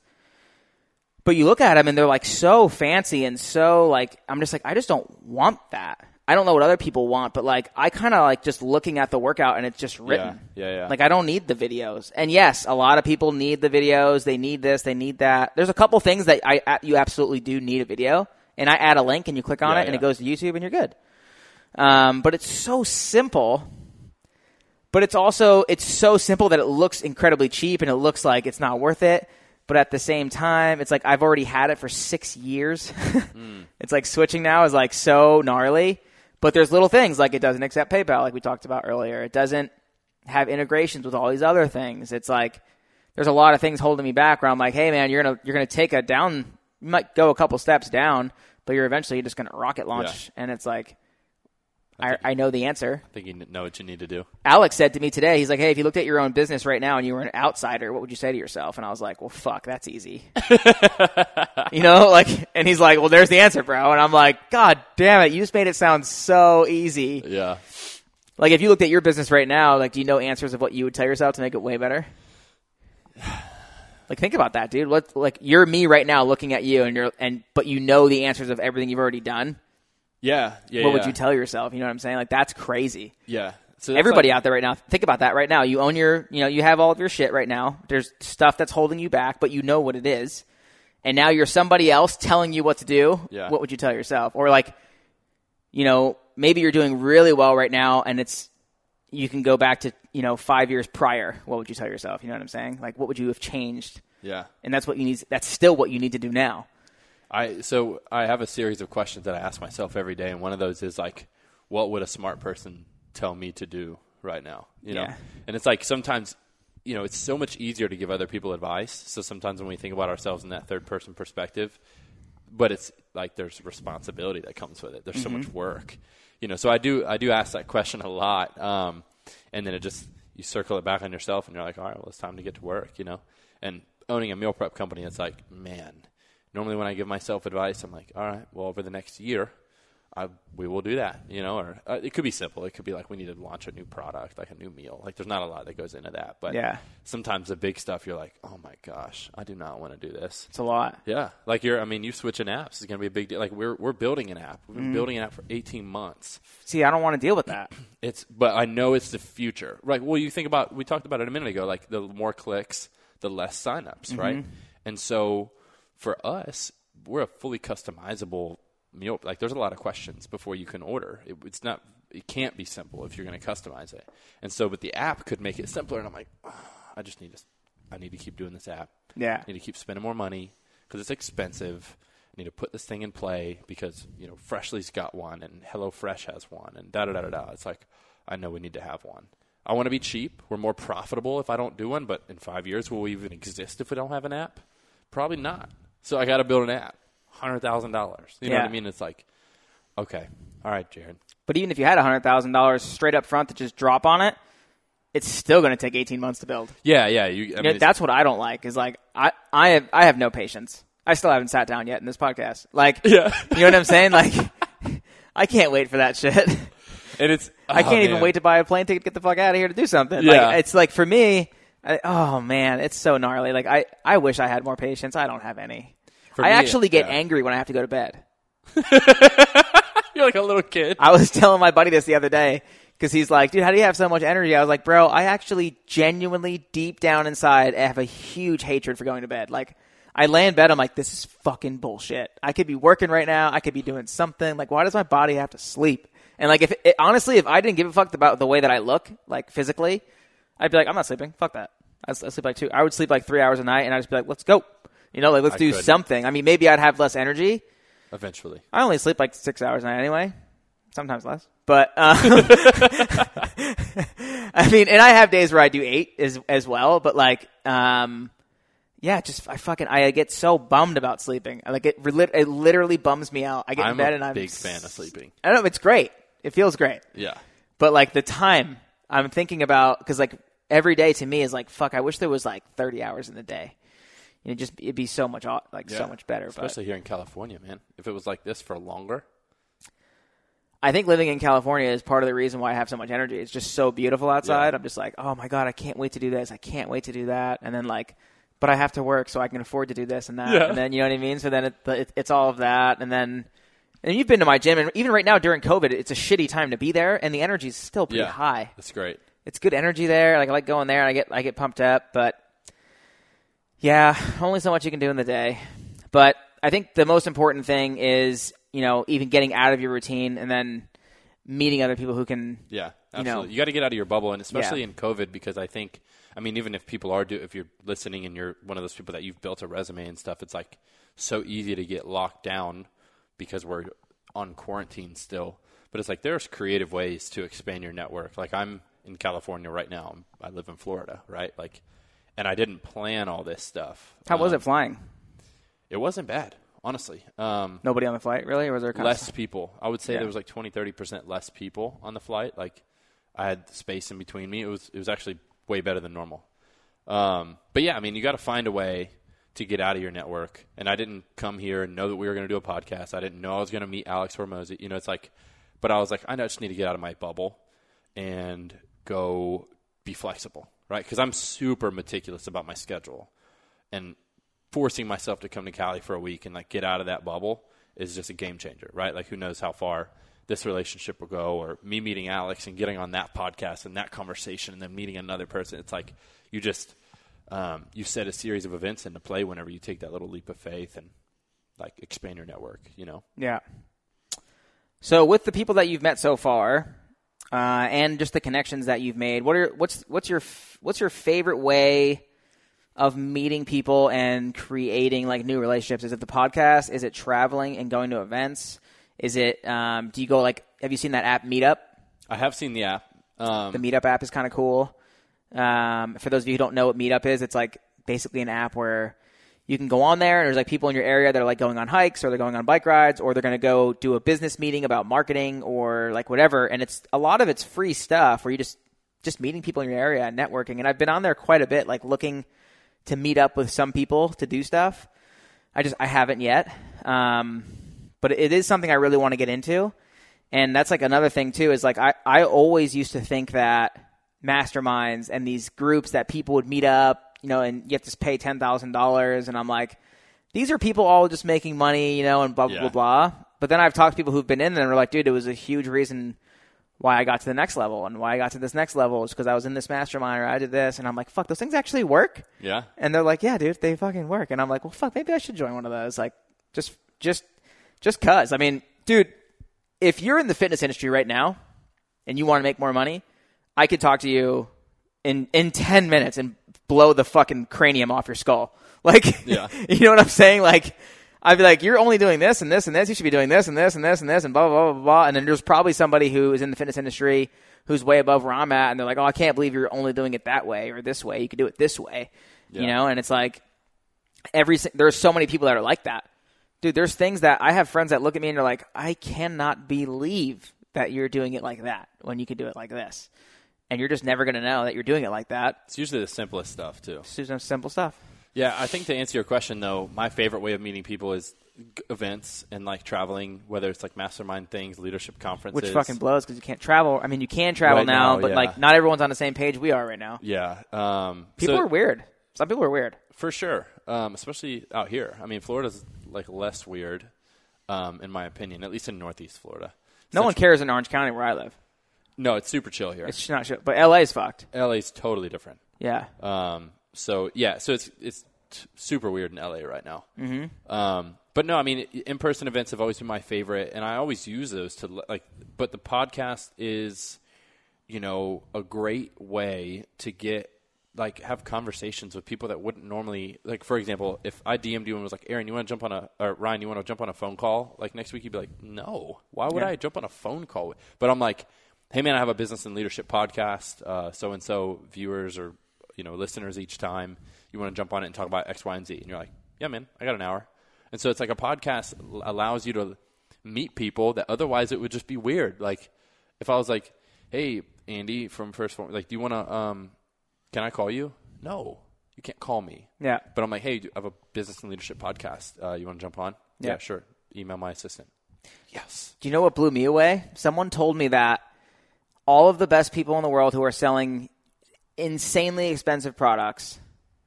But you look at them and they're like so fancy and so like I'm just like I just don't want that. I don't know what other people want, but like I kind of like just looking at the workout and it's just written. Yeah, yeah. Like I don't need the videos. And yes, a lot of people need the videos. They need this. They need that. There's a couple things that I you absolutely do need a video. And I add a link and you click on Yeah, it and it goes to YouTube and you're good. Um, but it's so simple. But it's also it's so simple that it looks incredibly cheap and it looks like it's not worth it. But at the same time, it's like I've already had it for six years. It's like switching now is like so gnarly. But there's little things like it doesn't accept PayPal, like we talked about earlier. It doesn't have integrations with all these other things. It's like there's a lot of things holding me back. Where I'm like, hey man, you're gonna you're gonna take a down. You might go a couple steps down, but you're eventually just gonna rocket launch. And it's like, I, I know the answer. I think you know what you need to do. Alex said to me today, he's like, hey, if you looked at your own business right now and you were an outsider, what would you say to yourself? And I was like, well, fuck, that's easy. you know, like, and he's like, well, there's the answer, bro. And I'm like, God damn it, you just made it sound so easy. Yeah. Like, if you looked at your business right now, like, do you know answers of what you would tell yourself to make it way better? Like, think about that, dude. What, like, you're me right now looking at you, and you're, and, but you know the answers of everything you've already done. Yeah. Yeah. What yeah. would you tell yourself? You know what I'm saying? Like, that's crazy. Yeah. So Everybody like- out there right now, think about that right now. You own your, you know, you have all of your shit right now. There's stuff that's holding you back, but you know what it is. And now you're somebody else telling you what to do. Yeah. What would you tell yourself? Or like, you know, maybe you're doing really well right now and it's, you can go back to, you know, five years prior. What would you tell yourself? You know what I'm saying? Like, what would you have changed? Yeah. And that's what you need. That's still what you need to do now. I so I have a series of questions that I ask myself every day, and one of those is like, what would a smart person tell me to do right now? You know, Yeah. and it's like sometimes, you know, it's so much easier to give other people advice. So sometimes when we think about ourselves in that third person perspective, but it's like there's responsibility that comes with it. There's so mm-hmm. much work, you know. So I do I do ask that question a lot, um, and then it just you circle it back on yourself, and you're like, all right, well, it's time to get to work, you know. And owning a meal prep company, it's like, man. Normally, when I give myself advice, I'm like, all right, well, over the next year, I, we will do that, you know, or uh, it could be simple. It could be like we need to launch a new product, like a new meal. Like there's not a lot that goes into that, but Yeah. sometimes the big stuff, you're like, oh my gosh, I do not want to do this. It's a lot. Yeah, like you're. I mean, you switching apps is going to be a big deal. Like we're we're building an app. We've been building an app for 18 months. See, I don't want to deal with that. It's, but I know it's the future, right? Well, you think about we talked about it a minute ago. Like the more clicks, the less signups, right? And so for us, we're a fully customizable meal. Like there's a lot of questions before you can order. It, it's not. It can't be simple if you're going to customize it. And so, but the app could make it simpler. And I'm like, "Ah, I just need to. I need to keep doing this app. Yeah. I need to keep spending more money because it's expensive. I need to put this thing in play because you know Freshly's got one and HelloFresh has one and da da da da da. It's like I know we need to have one. I want to be cheap. We're more profitable if I don't do one. But in five years, will we even exist if we don't have an app? Probably not. So I got to build an app. Hundred thousand dollars. You know what I mean? It's like, okay, all right, Jared. But even if you had hundred thousand dollars straight up front to just drop on it, it's still going to take eighteen months to build. Yeah, yeah. You, I You know, it's- that's what I don't like. Is like I I have I have no patience. I still haven't sat down yet in this podcast. Like, Yeah. you know what I'm saying? Like, I can't wait for that shit. And it's I oh, can't even wait to buy a plane ticket get the fuck out of here to do something. Yeah. Like, it's like for me, I, oh man, it's so gnarly. Like I, I wish I had more patience. I don't have any. For I me, actually get yeah. angry when I have to go to bed. You're like a little kid. I was telling my buddy this the other day because he's like, dude, how do you have so much energy? I was like, bro, I actually genuinely deep down inside have a huge hatred for going to bed. Like, I lay in bed, I'm like, this is fucking bullshit. I could be working right now. I could be doing something. Like, why does my body have to sleep? And like, if it, honestly, if I didn't give a fuck about the way that I look, like physically, I'd be like, I'm not sleeping. Fuck that. I sleep like two. I would sleep like three hours a night, and I'd just be like, let's go. You know, like let's I do couldn't. something. I mean, maybe I'd have less energy. Eventually. I only sleep like six hours a night anyway, sometimes less. But um, I mean, and I have days where I do eight as as well. But like, um, yeah, just I fucking I get so bummed about sleeping. Like it, it literally bums me out. I get in I'm bed a and I'm big fan of sleeping. I don't know. It's great. It feels great. Yeah. But like the time I'm thinking about, because like every day to me is like fuck. I wish there was like 30 hours in the day. You know, just it'd be so much like so much better. But Especially here in California, man. If it was like this for longer. I think living in California is part of the reason why I have so much energy. It's just so beautiful outside. Yeah. I'm just like, oh my god, I can't wait to do this. I can't wait to do that. And then like, but I have to work, so I can afford to do this and that. Yeah. And then you know what I mean. So then it, it, it's all of that. And then, and you've been to my gym, and even right now during COVID, it's a shitty time to be there, and the energy is still pretty Yeah. high. That's great. It's good energy there. Like I like going there, and I get I get pumped up. But yeah, only so much you can do in the day. But I think the most important thing is you know even getting out of your routine and then meeting other people who can Yeah, You know. absolutely. You, got to get out of your bubble, and especially Yeah. in COVID, because I think, I mean, even if people are do, if you're listening and you're one of those people that you've built a resume and stuff, it's like so easy to get locked down because we're on quarantine still. But it's like there's creative ways to expand your network. Like I'm in California right now. I live in Florida, right? Like, and I didn't plan all this stuff. How was Um, it flying? It wasn't bad, honestly. Um, Nobody on the flight, really, or was there less people. I would say Yeah. there was like 20, 30% less people on the flight. Like I had space in between me. It was it was actually way better than normal. Um, but yeah, I mean, you got to find a way to get out of your network. And I didn't come here and know that we were going to do a podcast. I didn't know I was going to meet Alex Hormozi. You know, it's like, but I was like, I just need to get out of my bubble and go be flexible, right? Because I'm super meticulous about my schedule, and forcing myself to come to Cali for a week and like get out of that bubble is just a game changer, right? Like who knows how far this relationship will go or me meeting Alex and getting on that podcast and that conversation and then meeting another person. It's like you just um, you set a series of events into play whenever you take that little leap of faith and like expand your network, you know? Yeah. So with the people that you've met so far, uh, and just the connections that you've made, what are what's what's your what's your favorite way of meeting people and creating like new relationships? Is it the podcast? Is it traveling and going to events? Is it um, do you go like have you seen that app Meetup? I have seen the app. Um, The Meetup app is kind of cool. Um, for those of you who don't know what Meetup is, it's like basically an app where you can go on there and there's like people in your area that are like going on hikes or they're going on bike rides or they're going to go do a business meeting about marketing or like whatever. And it's a lot of it's free stuff where you just just meeting people in your area and networking. And I've been on there quite a bit, like looking to meet up with some people to do stuff. I just I haven't yet, um, but it is something I really want to get into. And that's like another thing too is like I I always used to think that masterminds and these groups that people would meet up, you know, and you have to pay ten thousand dollars, and I'm like, these are people all just making money, you know, and blah blah Yeah. blah blah. But then I've talked to people who've been in there and are like, dude, it was a huge reason why I got to the next level and why I got to this next level is because I was in this mastermind or I did this, and I'm like, fuck, those things actually work. yeah. And they're like, yeah, dude, they fucking work. And I'm like, well, fuck, maybe I should join one of those. Like, just, just, just cause. I mean, dude, if you're in the fitness industry right now and you want to make more money, I could talk to you in, in 10 minutes and blow the fucking cranium off your skull. Like, Yeah. you know what I'm saying? Like, I'd be like, you're only doing this and this and this. You should be doing this and this and this and this and blah, blah, blah, blah, blah. And then there's probably somebody who is in the fitness industry who's way above where I'm at. And they're like, oh, I can't believe you're only doing it that way or this way. You could do it this way, you know? And it's like, every, there's so many people that are like that. Dude, there's things that I have friends that look at me and they're like, I cannot believe that you're doing it like that when you could do it like this. And you're just never going to know that you're doing it like that. It's usually the simplest stuff too. It's just simple stuff. Yeah, I think to answer your question though, my favorite way of meeting people is events and like traveling, whether it's like mastermind things, leadership conferences. Which fucking blows because you can't travel. I mean, you can travel Right now, now, but yeah. like not everyone's on the same page we are right now. Yeah. Um, People so- are weird. Some people are weird. For sure, um, especially out here. I mean, Florida's like less weird, um, in my opinion, at least in Northeast Florida. No one cares in Orange County where I live. No, it's super chill here. It's not chill, But LA's fucked. LA's totally different. Yeah. Um, so yeah, so it's it's t- super weird in LA right now. Mm-hmm. Um, but no, I mean, in person events have always been my favorite, and I always use those to like. But the podcast is, you know, a great way to get like have conversations with people that wouldn't normally like. For example, if I DM'd you and was like, "Aaron, you want to jump on a or Ryan, you want to jump on a phone call like next week?" You'd be like, "No, why would Yeah. I jump on a phone call?" But I'm like, "Hey, man, I have a business and leadership podcast. So and so viewers or you know listeners each time you want to jump on it and talk about X, Y, and Z." And you're like, "Yeah, man, I got an hour." And so it's like a podcast allows you to meet people that otherwise it would just be weird. Like if I was like, "Hey, Andy from First Form, like, do you want to? Um, can I call you?" No, you can't call me. Yeah. But I'm like, "Hey, I have a business and leadership podcast. Uh, you want to jump on?" Yeah. sure. Email my assistant. Yes. Do you know what blew me away? Someone told me that all of the best people in the world who are selling insanely expensive products,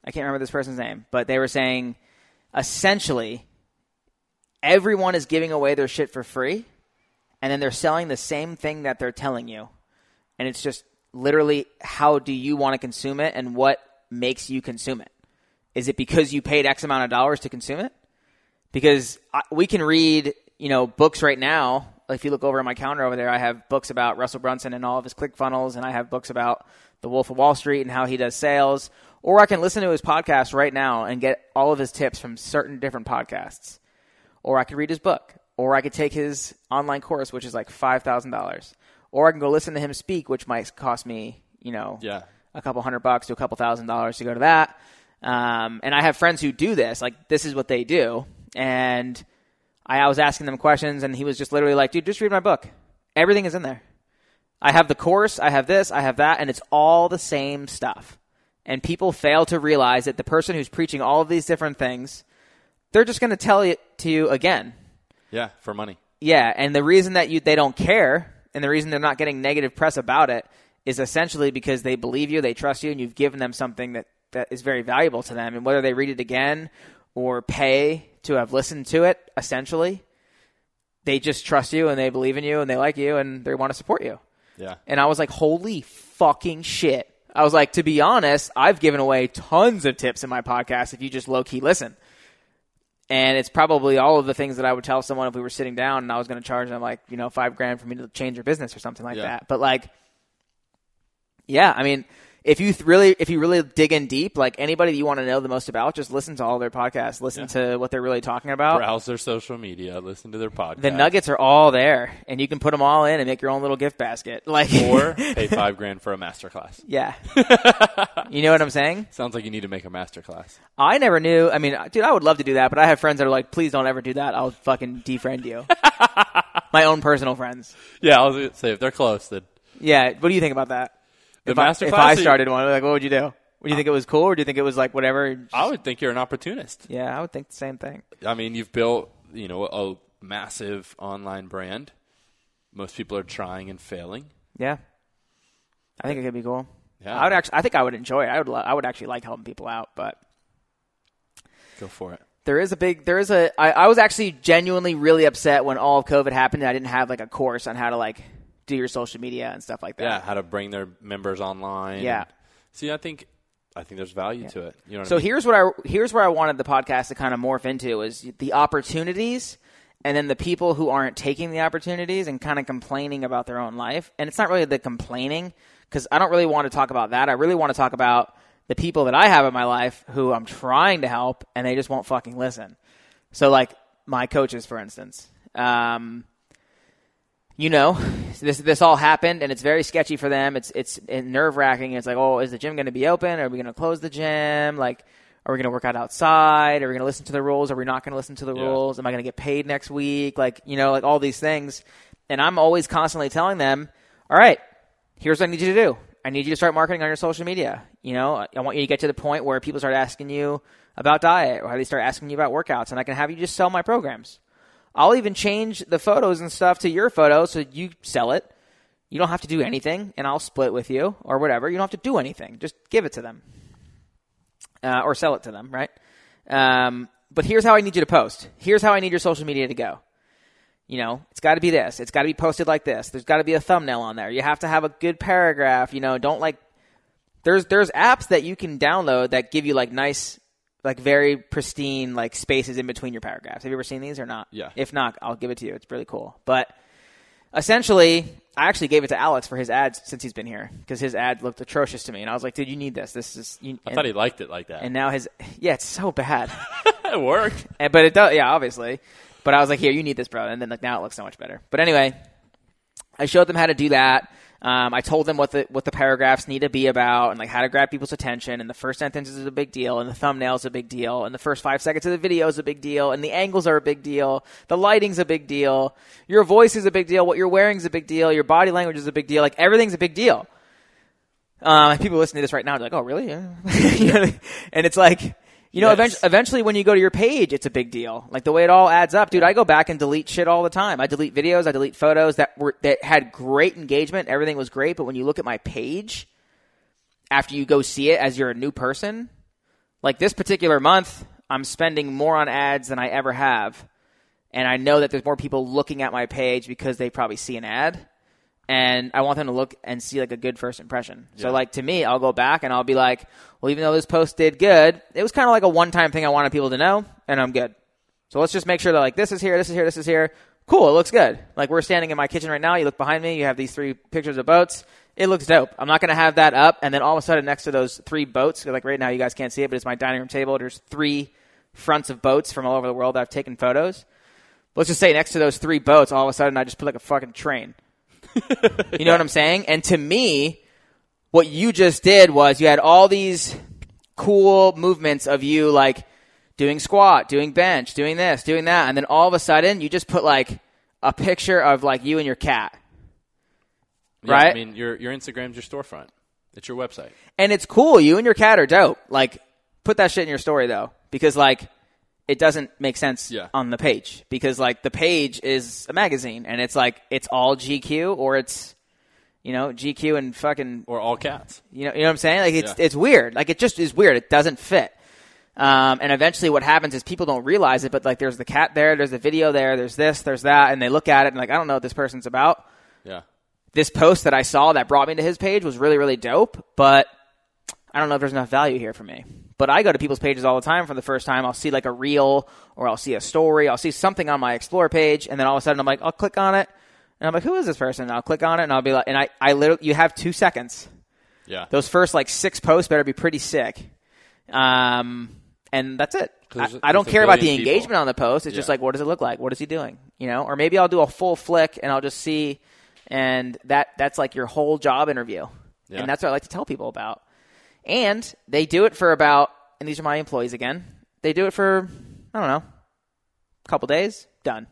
I can't remember this person's name, but they were saying essentially everyone is giving away their shit for free and then they're selling the same thing that they're telling you. And it's just literally how do you want to consume it and what makes you consume it? Is it because you paid X amount of dollars to consume it? because uh, we can read, you know, books right now. If you look over at my counter over there, I have books about Russell Brunson and all of his ClickFunnels, and I have books about the Wolf of Wall Street and how he does sales. Or I can listen to his podcast right now and get all of his tips from certain different podcasts. Or I could read his book. Or I could take his online course, which is like five thousand dollars. Or I can go listen to him speak, which might cost me, you know, Yeah. a couple hundred bucks to a couple thousand dollars to go to that. Um, and I have friends who do this. Like this is what they do. And I, I was asking them questions, and he was just literally like, "Dude, just read my book. Everything is in there. I have the course. I have this. I have that, and it's all the same stuff." And people fail to realize that the person who's preaching all of these different things, they're just going to tell it to you again. Yeah, for money. Yeah, and the reason that you they don't care and the reason they're not getting negative press about it is essentially because they believe you, they trust you, and you've given them something that, that is very valuable to them. And whether they read it again or pay to have listened to it, essentially, they just trust you and they believe in you and they like you and they want to support you. Yeah. And I was like, holy fucking shit. I was like, to be honest, I've given away tons of tips in my podcast if you just low key listen. And it's probably all of the things that I would tell someone if we were sitting down and I was going to charge them like, you know, five grand for me to change your business or something like Yeah. that. But like, yeah, I mean, if you th- really, if you really dig in deep, like anybody that you want to know the most about, just listen to all their podcasts, listen to what they're really talking about. Browse their social media, listen to their podcast. The nuggets are all there, and you can put them all in and make your own little gift basket. Like, Or pay five grand for a masterclass. yeah, you know what I'm saying? Sounds like you need to make a masterclass. I never knew. I mean, dude, I would love to do that, but I have friends that are like, please don't ever do that. I'll fucking defriend you. My own personal friends. Yeah, I was gonna say if they're close, then Yeah. What do you think about that? The if, I, master if I started one, like, what would you do? Would you think it was cool, or do you think it was like whatever? I would think you're an opportunist. Yeah, I would think the same thing. I mean, you've built, you know, a massive online brand. Most people are trying and failing. Yeah, I think it could be cool. Yeah. I would actually. I think I would enjoy it. I would. lo- I would actually like helping people out, but Go for it. there is a big. There is a. I, I was actually genuinely really upset when all of COVID happened. and I didn't have like a course on how to like do your social media and stuff like that. Yeah, how to bring their members online. Yeah. see, I think, I think there's value to it. You know So I mean? here's what I here's where I wanted the podcast to kind of morph into is the opportunities and then the people who aren't taking the opportunities and kind of complaining about their own life. And it's not really the complaining because I don't really want to talk about that. I really want to talk about the people that I have in my life who I'm trying to help and they just won't fucking listen. So like my coaches, for instance. Um, you know, this this all happened, and it's very sketchy for them. It's it's nerve wracking. It's like, oh, is the gym going to be open? Are we going to close the gym? Like, are we going to work out outside? Are we going to listen to the rules? Are we not going to listen to the Yeah. rules? Am I going to get paid next week? Like, you know, like all these things. And I'm always constantly telling them, all right, here's what I need you to do. I need you to start marketing on your social media. You know, I want you to get to the point where people start asking you about diet or they start asking you about workouts, and I can have you just sell my programs. I'll even change the photos and stuff to your photos so you sell it. You don't have to do anything, and I'll split with you or whatever. You don't have to do anything. Just give it to them uh, or sell it to them, right? Um, but here's how I need you to post. Here's how I need your social media to go. You know, it's got to be this. It's got to be posted like this. There's got to be a thumbnail on there. You have to have a good paragraph. You know, don't like. There's there's apps that you can download that give you like nice, like very pristine like spaces in between your paragraphs. Have you ever seen these or not? Yeah. If not, I'll give it to you. It's really cool. But essentially, I actually gave it to Alex for his ads since he's been here because his ad looked atrocious to me, and I was like, "Dude, you need this. This is." You, I thought he liked it like that. and now his yeah, it's so bad. it worked. And, but it does, yeah, obviously. But I was like, here, you need this, bro. And then like now it looks so much better. But anyway, I showed them how to do that. Um, I told them what the what the paragraphs need to be about and like how to grab people's attention. And the first sentence is a big deal, and the thumbnail is a big deal, and the first five seconds of the video is a big deal, and the angles are a big deal. The lighting's a big deal. Your voice is a big deal. What you're wearing is a big deal. Your body language is a big deal. Like everything's a big deal. Um, people listening to this right now, they're like, "Oh, really?" And it's like, you know, Yes. eventually, eventually, when you go to your page, it's a big deal. Like the way it all adds up, dude. I go back and delete shit all the time. I delete videos, I delete photos that were that had great engagement. Everything was great, but when you look at my page, after you go see it as you're a new person, like this particular month, I'm spending more on ads than I ever have, and I know that there's more people looking at my page because they probably see an ad and I want them to look and see like a good first impression. So like to me, I'll go back and I'll be like, well, even though this post did good, it was kind of like a one-time thing I wanted people to know, and I'm good. So let's just make sure that like this is here, this is here, this is here. Cool, it looks good. Like we're standing in my kitchen right now. You look behind me, you have these three pictures of boats. It looks dope. I'm not gonna have that up, and then all of a sudden next to those three boats, like right now you guys can't see it, but it's my dining room table. There's three fronts of boats from all over the world that I've taken photos. Let's just say next to those three boats, all of a sudden I just put like a fucking train. You know what I'm saying? And to me, what you just did was you had all these cool movements of you like doing squat, doing bench, doing this, doing that, and then all of a sudden you just put like a picture of like you and your cat. Yeah, Right? I mean, your your Instagram's your storefront. It's your website. And it's cool. You and your cat are dope. Like, put that shit in your story though, because like, it doesn't make sense Yeah. on the page because like the page is a magazine and it's like it's all GQ or it's you know GQ and fucking Or all cats. you know you know what I'm saying like it's Yeah. it's weird like it just is weird it doesn't fit. Um, and eventually, what happens is people don't realize it, but like there's the cat there, there's the video there, there's this, there's that, and they look at it and like I don't know what this person's about Yeah. this post that I saw that brought me to his page was really, really dope, but I don't know if there's enough value here for me. But I go to people's pages all the time for the first time. I'll see like a reel or I'll see a story. I'll see something on my Explore page, and then all of a sudden I'm like, I'll click on it, and I'm like, who is this person? And I'll click on it, and I'll be like, and I, I literally, you have two seconds. Yeah. Those first like six posts better be pretty sick. Um, and that's it. I, I don't care about the billion people. engagement on the post. It's just like, what does it look like? What is he doing? You know, or maybe I'll do a full flick and I'll just see, and that that's like your whole job interview, Yeah. and that's what I like to tell people about. And they do it for about, and these are my employees again. They do it for I don't know, a couple days, done.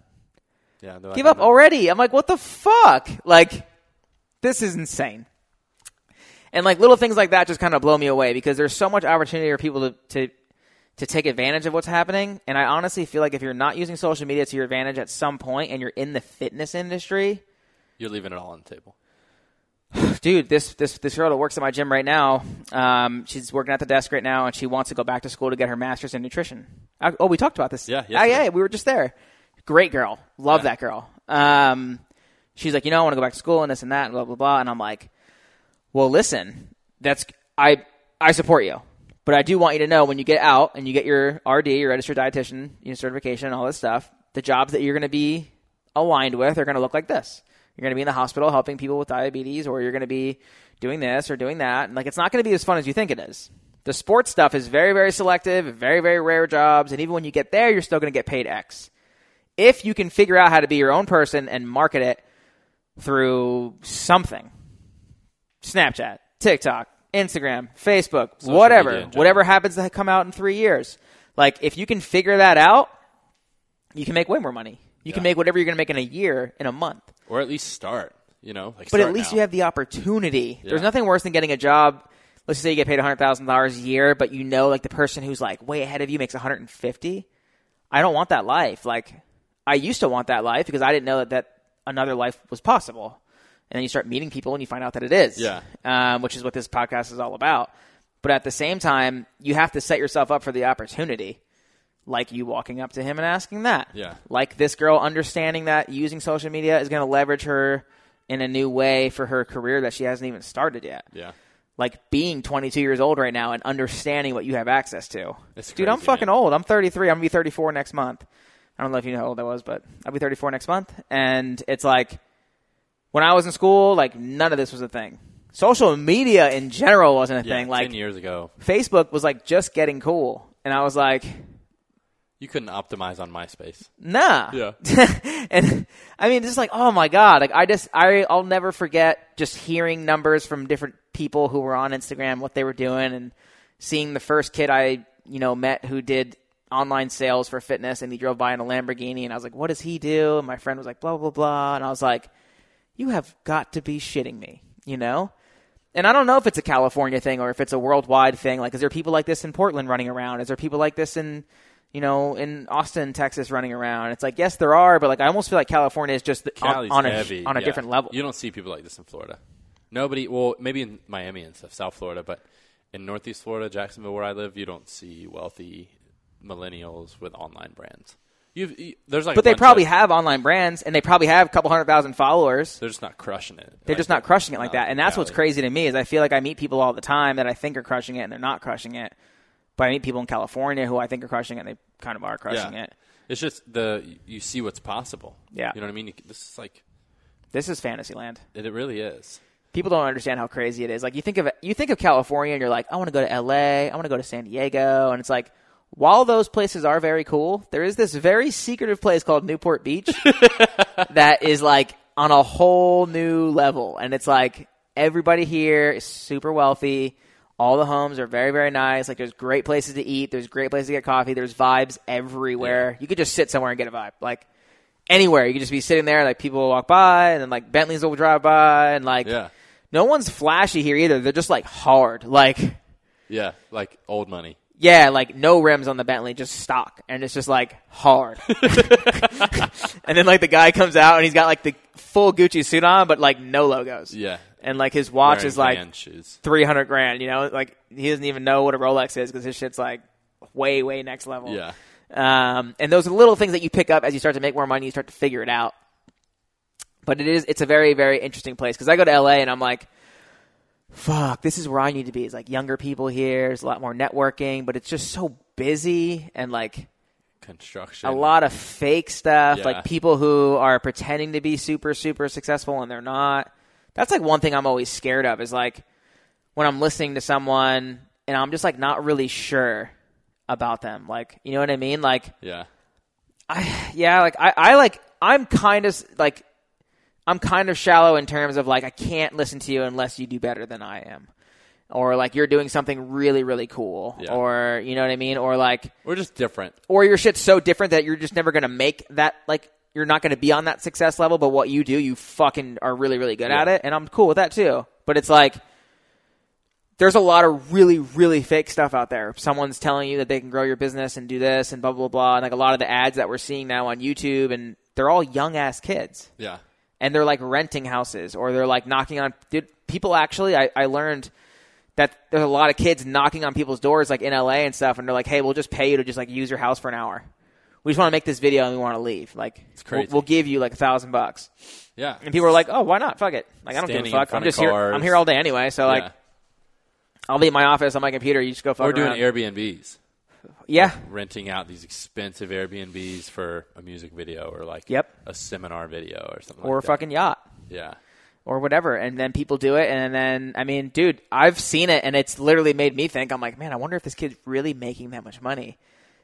Yeah. they're Give up already. I'm like, what the fuck? Like, this is insane. And like little things like that just kind of blow me away because there's so much opportunity for people to, to to take advantage of what's happening. And I honestly feel like if you're not using social media to your advantage at some point and you're in the fitness industry, You're leaving it all on the table. dude, this this this girl that works at my gym right now, um, she's working at the desk right now, and she wants to go back to school to get her master's in nutrition. I, oh, we talked about this. Yeah, Ah, yeah, we were just there. Great girl, love Yeah. that girl. Um, she's like, you know, I want to go back to school and this and that and blah blah blah, and I'm like, well, listen, that's I I support you. But I do want you to know when you get out and you get your RD, your registered dietitian your certification, and all this stuff, the jobs that you're going to be aligned with are going to look like this. You're going to be in the hospital helping people with diabetes, or you're going to be doing this or doing that. And like, it's not going to be as fun as you think it is. The sports stuff is very, very selective, very, very rare jobs, and even when you get there, you're still going to get paid X. If you can figure out how to be your own person and market it through something, Snapchat, TikTok, Instagram, Facebook, Social whatever, media in general. whatever happens to come out in three years. Like, if you can figure that out, you can make way more money. You can make whatever you're going to make in a year in a month. Or at least start. You know, like But at least now. you have the opportunity. There's nothing worse than getting a job let's say you get paid hundred thousand dollars a year, but you know like the person who's like way ahead of you makes one hundred and fifty. I don't want that life. Like I used to want that life because I didn't know that, that another life was possible. And then you start meeting people and you find out that it is. Yeah. Um, which is what this podcast is all about. But at the same time, you have to set yourself up for the opportunity. Like you walking up to him and asking that. Yeah. Like this girl understanding that using social media is going to leverage her in a new way for her career that she hasn't even started yet. Yeah. Like being 22 years old right now and understanding what you have access to. It's Dude, I'm fucking man. old. I'm 33. I'm going to be 34 next month. I don't know if you know how old I was, but I'll be 34 next month. And it's like, when I was in school, like none of this was a thing. Social media in general wasn't a Yeah, thing. Like ten years ago, Facebook was like just getting cool, and I was like, you couldn't optimize on MySpace. nah. Yeah. and I mean, it's just like, oh my god, like I just, I, I'll never forget just hearing numbers from different people who were on Instagram, what they were doing, and seeing the first kid I, you know, met who did online sales for fitness, and he drove by in a Lamborghini, and I was like, what does he do? And my friend was like, blah blah blah, and I was like, you have got to be shitting me, you know. And I don't know if it's a California thing or if it's a worldwide thing. Like, is there people like this in Portland running around? Is there people like this in, you know, in Austin, Texas running around? It's like, yes, there are, but like, I almost feel like California is just on, Cali's on a heavy. on a yeah. different level. You don't see people like this in Florida. Nobody. Well, maybe in Miami and stuff, South Florida, but in Northeast Florida, Jacksonville, where I live, you don't see wealthy millennials with online brands. You've, you, there's like, but they probably of- have online brands, and they probably have a couple hundred thousand followers. They're just not crushing it. They're Like just not crushing it like that, and that's what's crazy to me is I feel like I meet people all the time that I think are crushing it, and they're not crushing it. But I meet people in California who I think are crushing it, and they kind of are crushing Yeah. it. It's just the you see what's possible. Yeah. you know what I mean. You, this is like This is fantasy land. it, it really is. people don't understand how crazy it is. Like you think of you think of California and you're like, I want to go to LA, I want to go to San Diego, and it's like while those places are very cool, there is this very secretive place called Newport Beach that is like on a whole new level. And it's like everybody here is super wealthy. All the homes are very, very nice. Like there's great places to eat. There's great places to get coffee. There's vibes everywhere. You could just sit somewhere and get a vibe. Like anywhere. You could just be sitting there, like people will walk by and then like Bentleys will drive by and like Yeah, no one's flashy here either. They're just like hard. Like yeah, like old money. Yeah, like no rims on the Bentley, just stock, and it's just like hard. and then like the guy comes out and he's got like the full Gucci suit on, but like no logos. Yeah, And like his watch Wearing is like three hundred grand. You know, like he doesn't even know what a Rolex is because his shit's like way, way next level. Yeah, Um, and those are little things that you pick up as you start to make more money. You start to figure it out. But it is it's a very very interesting place because I go to LA and I'm like, fuck, this is where I need to be. It's like younger people here. There's a lot more networking, but it's just so busy and like construction. a lot of fake stuff. Yeah. Like people who are pretending to be super super successful and they're not. That's like one thing I'm always scared of is like when I'm listening to someone and I'm just like not really sure about them. Like you know what I mean? Like Yeah, I yeah, like I, I like I'm kind of like I'm kind of shallow in terms of like I can't listen to you unless you do better than I am. Or like you're doing something really, really cool. Yeah. Or you know what I mean? Or like we're just different. or your shit's so different that you're just never gonna make that like you're not gonna be on that success level, but what you do, you fucking are really, really good at it, and I'm cool with that too. But it's like there's a lot of really, really fake stuff out there. Someone's telling you that they can grow your business and do this and blah blah blah. And like a lot of the ads that we're seeing now on YouTube, and they're all young ass kids, Yeah, and they're like renting houses or they're like knocking on. Dude, people actually, I, I learned that there's a lot of kids knocking on people's doors like in LA and stuff, and they're like, "Hey, we'll just pay you to just like use your house for an hour. We just want to make this video and we want to leave. Like, it's crazy. We'll, we'll give you like a thousand bucks." yeah. And people are like, "Oh, why not? Fuck it. Like, I don't Standing give a fuck. I'm just here. I'm here all day anyway. So like, yeah. I'll be in my office on my computer. You just go fuck we're doing around. Airbnbs, yeah, renting out these expensive Airbnbs for a music video or like Yep. a seminar video or something. or a that. fucking yacht. yeah. or whatever. And then people do it. And then, I mean, dude, I've seen it and it's literally made me think, I'm like, man, I wonder if this kid's really making that much money.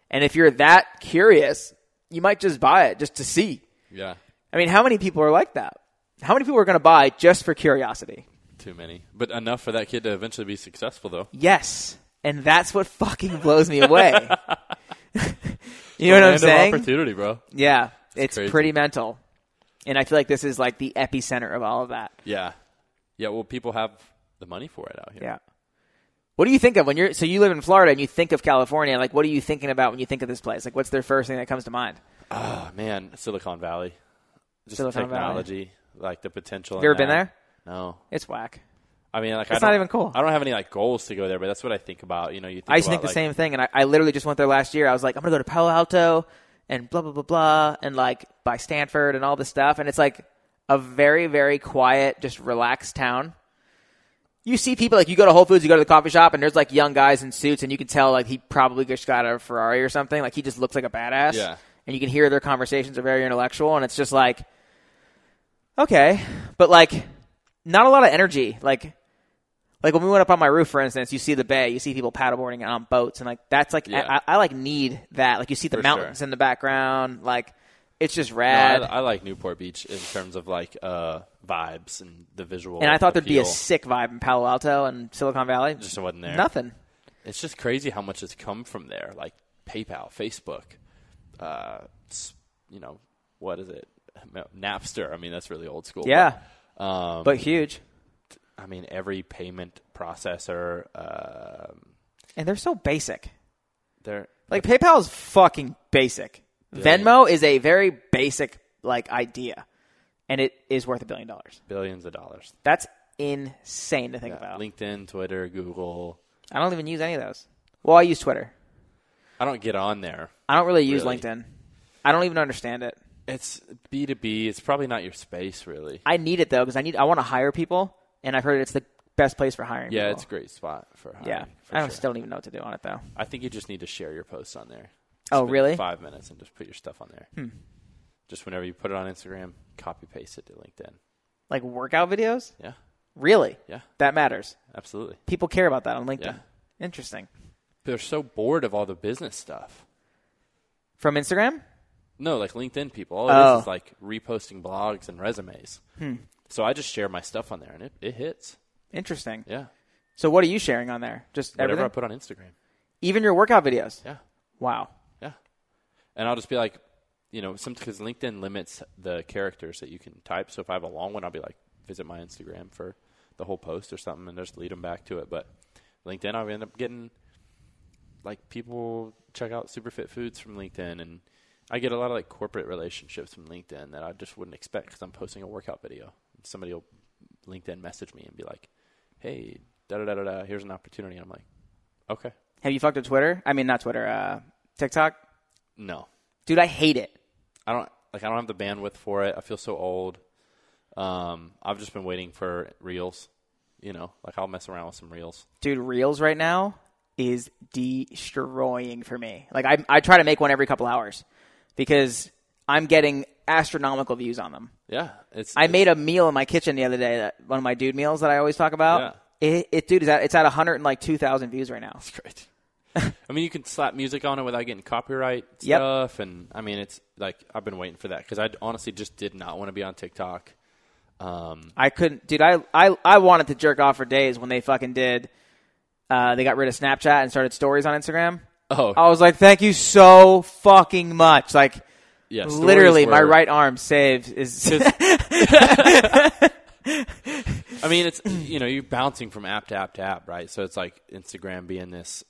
And if you're that curious, you might just buy it just to see. Yeah, I mean, how many people are like that? How many people are going to buy just for curiosity? too many, but enough for that kid to eventually be successful, though. Yes. And that's what fucking blows me away. you know what I'm saying? Opportunity, bro. Yeah. It's crazy. pretty mental. And I feel like this is like the epicenter of all of that. Yeah, yeah. Well, people have the money for it out here. Yeah. What do you think of when you're so you live in Florida and you think of California? Like, what are you thinking about when you think of this place? Like, what's the first thing that comes to mind? Oh man, Silicon Valley. Just Silicon Valley. technology, like the potential. Have you ever been there? No. It's whack. I mean, like I It's don't, even cool. I don't have any like goals to go there, but that's what I think about. You know, you think I to about, think the like, same thing, and I, I literally just went there last year. I was like, I'm gonna go to Palo Alto and blah blah blah blah, and like by Stanford and all this stuff, and it's like a very very quiet, just relaxed town. You see people like you go to Whole Foods, you go to the coffee shop, and there's like young guys in suits, and you can tell like he probably just got a Ferrari or something. Like he just looks like a badass. Yeah. And you can hear their conversations are very intellectual, and it's just like, okay, but like not a lot of energy. Like like when we went up on my roof, for instance, you see the bay, you see people paddleboarding on boats, and like that's like Yeah. I, I like need that. Like you see the For mountains sure. in the background, like it's just No, rad. I, I like Newport Beach in terms of like uh, vibes and the visual. and I thought there'd be a sick vibe in Palo Alto and Silicon Valley. Just wasn't there. Nothing. It's just crazy how much has come from there, like PayPal, Facebook, uh, you know, what is it, Napster. I mean, that's really old school. Yeah, but, um, but huge. I mean, every payment processor, um, And they're so basic. they're Like PayPal is fucking basic. Venmo is a very basic like idea, and it is worth a billion dollars. billions of dollars. That's insane to think Yeah, about. LinkedIn, Twitter, Google. I don't even use any of those. Well, I use Twitter. I don't get on there. I don't really use Really? LinkedIn. I don't even understand it. It's B two B. It's probably not your space, really. I need it though because I need. I want to hire people, and I've heard it's the best place for hiring. Yeah, people. it's a great spot for hiring. yeah. for I don't, sure. still don't even know what to do on it though. I think you just need to share your posts on there. Oh, really? Hmm. Five minutes and just put your stuff on there. Just whenever you put it on Instagram, copy paste it to LinkedIn. Like workout videos. Yeah, Really? yeah, That matters. absolutely. People care about that on LinkedIn. Yeah. Interesting. They're so bored of all the business stuff. From Instagram? No, like LinkedIn people. All it Oh. is is like reposting blogs and resumes. Hmm. So I just share my stuff on there, and it, it hits. Interesting. Yeah, So what are you sharing on there? Just whatever everything? I put on Instagram. Even your workout videos? Yeah, Wow. yeah. And I'll just be like, you know, some because LinkedIn limits the characters that you can type. So if I have a long one, I'll be like, visit my Instagram for the whole post or something, and just lead them back to it. But LinkedIn, I'll end up getting like people check out Superfit Foods from LinkedIn, and I get a lot of like corporate relationships from LinkedIn that I just wouldn't expect because I'm posting a workout video. Somebody will LinkedIn message me and be like, "Hey, da da da da da, here's an opportunity." I'm like, "Okay, Have you fucked with Twitter? I mean, not Twitter. Uh, TikTok. no, Dude, I hate it. I don't like. I don't have the bandwidth for it. I feel so old. Um, I've just been waiting for reels. You know, like I'll mess around with some reels. Dude, Reels right now is destroying for me. Like I, I try to make one every couple hours because I'm getting astronomical views on them. Yeah, it's. I it's- made a meal in my kitchen the other day, that, one of my dude meals that I always talk about. It, it, dude, is at, it's at 100 and like 2,000 views right now. It's great. I mean, you can slap music on it without getting copyright Yep. stuff, and I mean, it's like I've been waiting for that because I honestly just did not want to be on TikTok. Um, I couldn't, dude. I, I, I wanted to jerk off for days when they fucking did. Uh, they got rid of Snapchat and started stories on Instagram. oh, I was like, thank you so fucking much. Like, yeah, literally, my right arm saved is. I mean, it's you know you're bouncing from app to app to app, right? So it's like Instagram being this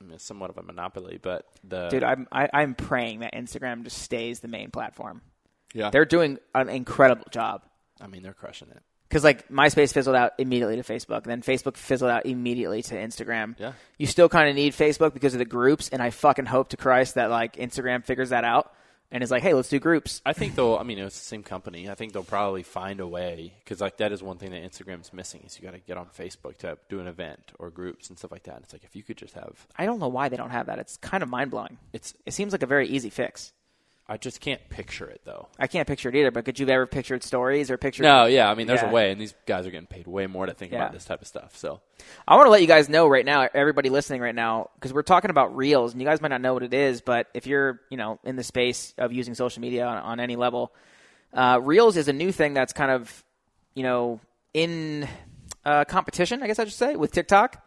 I mean, somewhat of a monopoly, but the Dude, I'm I, I'm praying that Instagram just stays the main platform. yeah, They're doing an incredible job. I mean, they're crushing it. Because like MySpace fizzled out immediately to Facebook, and then Facebook fizzled out immediately to Instagram. Yeah. You still kind of need Facebook because of the groups, and I fucking hope to Christ that like Instagram figures that out and is like, hey, let's do groups. I think they'll. I mean, it's the same company. I think they'll probably find a way because like that is one thing that Instagram's missing is you got to get on Facebook to do an event or groups and stuff like that. And it's like if you could just have, I don't know why they don't have that. It's kind of mind blowing. it's. It seems like a very easy fix. I just can't picture it though. I can't picture it either, but could you have ever pictured stories or pictured? No, yeah. I mean, there's Yeah. a way, and these guys are getting paid way more to think Yeah. about this type of stuff. So I want to let you guys know right now, everybody listening right now, because we're talking about Reels, and you guys might not know what it is, but if you're, you know, in the space of using social media on, on any level, uh, Reels is a new thing that's kind of, you know, in uh, competition, I guess I should say, with TikTok,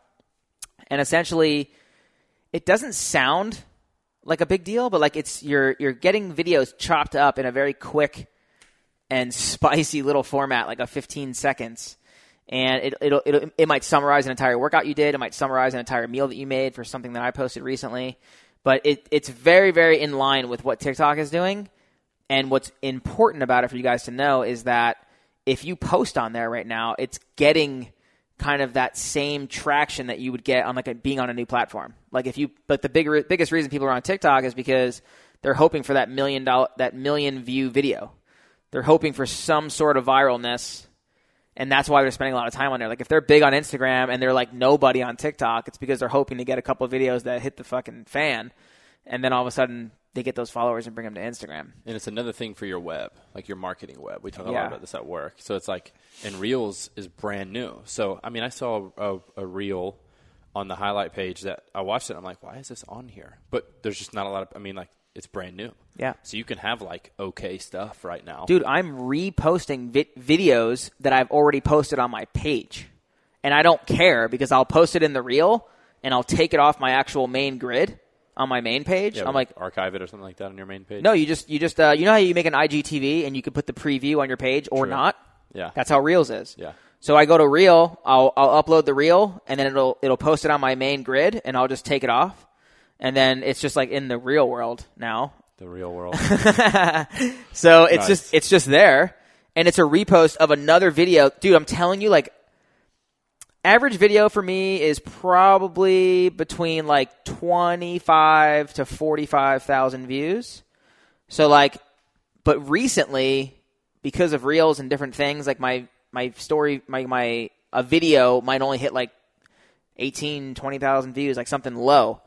and essentially, it doesn't sound like a big deal, but like it's you're you're getting videos chopped up in a very quick and spicy little format, like a 15 seconds and it it'll, it'll, it might summarize an entire workout you did. It might summarize an entire meal that you made for something that I posted recently. But it, it's very very in line with what TikTok is doing. And what's important about it for you guys to know is that if you post on there right now, it's getting kind of that same traction that you would get on like a, being on a new platform. Like if you, but the bigger, biggest reason people are on TikTok is because they're hoping for that million dollar, that million view video. They're hoping for some sort of viralness, and that's why they're spending a lot of time on there. Like if they're big on Instagram and they're like nobody on TikTok, it's because they're hoping to get a couple videos that hit the fucking fan, and then all of a sudden they get those followers and bring them to Instagram. And it's another thing for your web, like your marketing web. We talk a Yeah. lot about this at work. So it's like, and Reels is brand new. So, I mean, I saw a, a Reel on the highlight page that I watched it. I'm like, why is this on here? But there's just not a lot of, I mean, like, it's brand new. Yeah. So you can have like okay stuff right now. Dude, I'm reposting vi- videos that I've already posted on my page. And I don't care because I'll post it in the reel and I'll take it off my actual main grid on my main page. Yeah, I'm like, archive it or something like that on your main page. no, you just you just uh, you know how you make an IGTV and you can put the preview on your page or True. not. Yeah. That's how Reels is. Yeah. So I go to Reel, I'll I'll upload the Reel, and then it'll it'll post it on my main grid, and I'll just take it off, and then it's just like in the real world now. The real world. So it's Nice. just it's just there, and it's a repost of another video, dude. I'm telling you, like average video for me is probably between like 25 to 45 thousand views. So like, but recently because of reels and different things, like my my story, my my a video might only hit like 18, 20,000 views, like something low.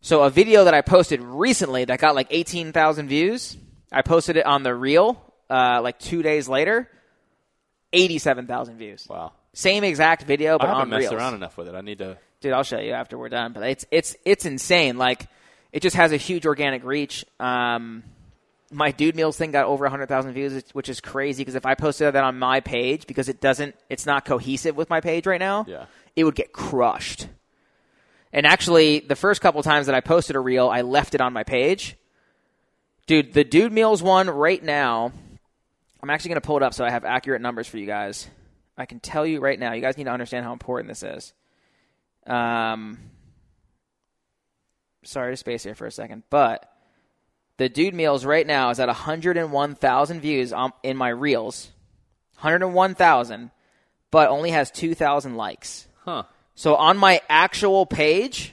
So a video that I posted recently that got like 18,000 views, I posted it on the reel uh, like two days later, 87,000 views. wow. Same exact video, but I haven't on messed reels. around enough with it. I need to. Dude, I'll show you after we're done. But it's it's it's insane. Like it just has a huge organic reach. Um, my dude meals thing got over 100,000 views, which is crazy because if I posted that on my page because it doesn't, it's not cohesive with my page right now. Yeah. it would get crushed. And actually, the first couple times that I posted a reel, I left it on my page. Dude, the dude meals one right now. I'm actually going to pull it up so I have accurate numbers for you guys. I can tell you right now. You guys need to understand how important this is. Um, sorry to space here for a second, but the dude meals right now is at 101,000 views on, in my reels, 101,000, but only has 2,000 likes. Huh. So on my actual page,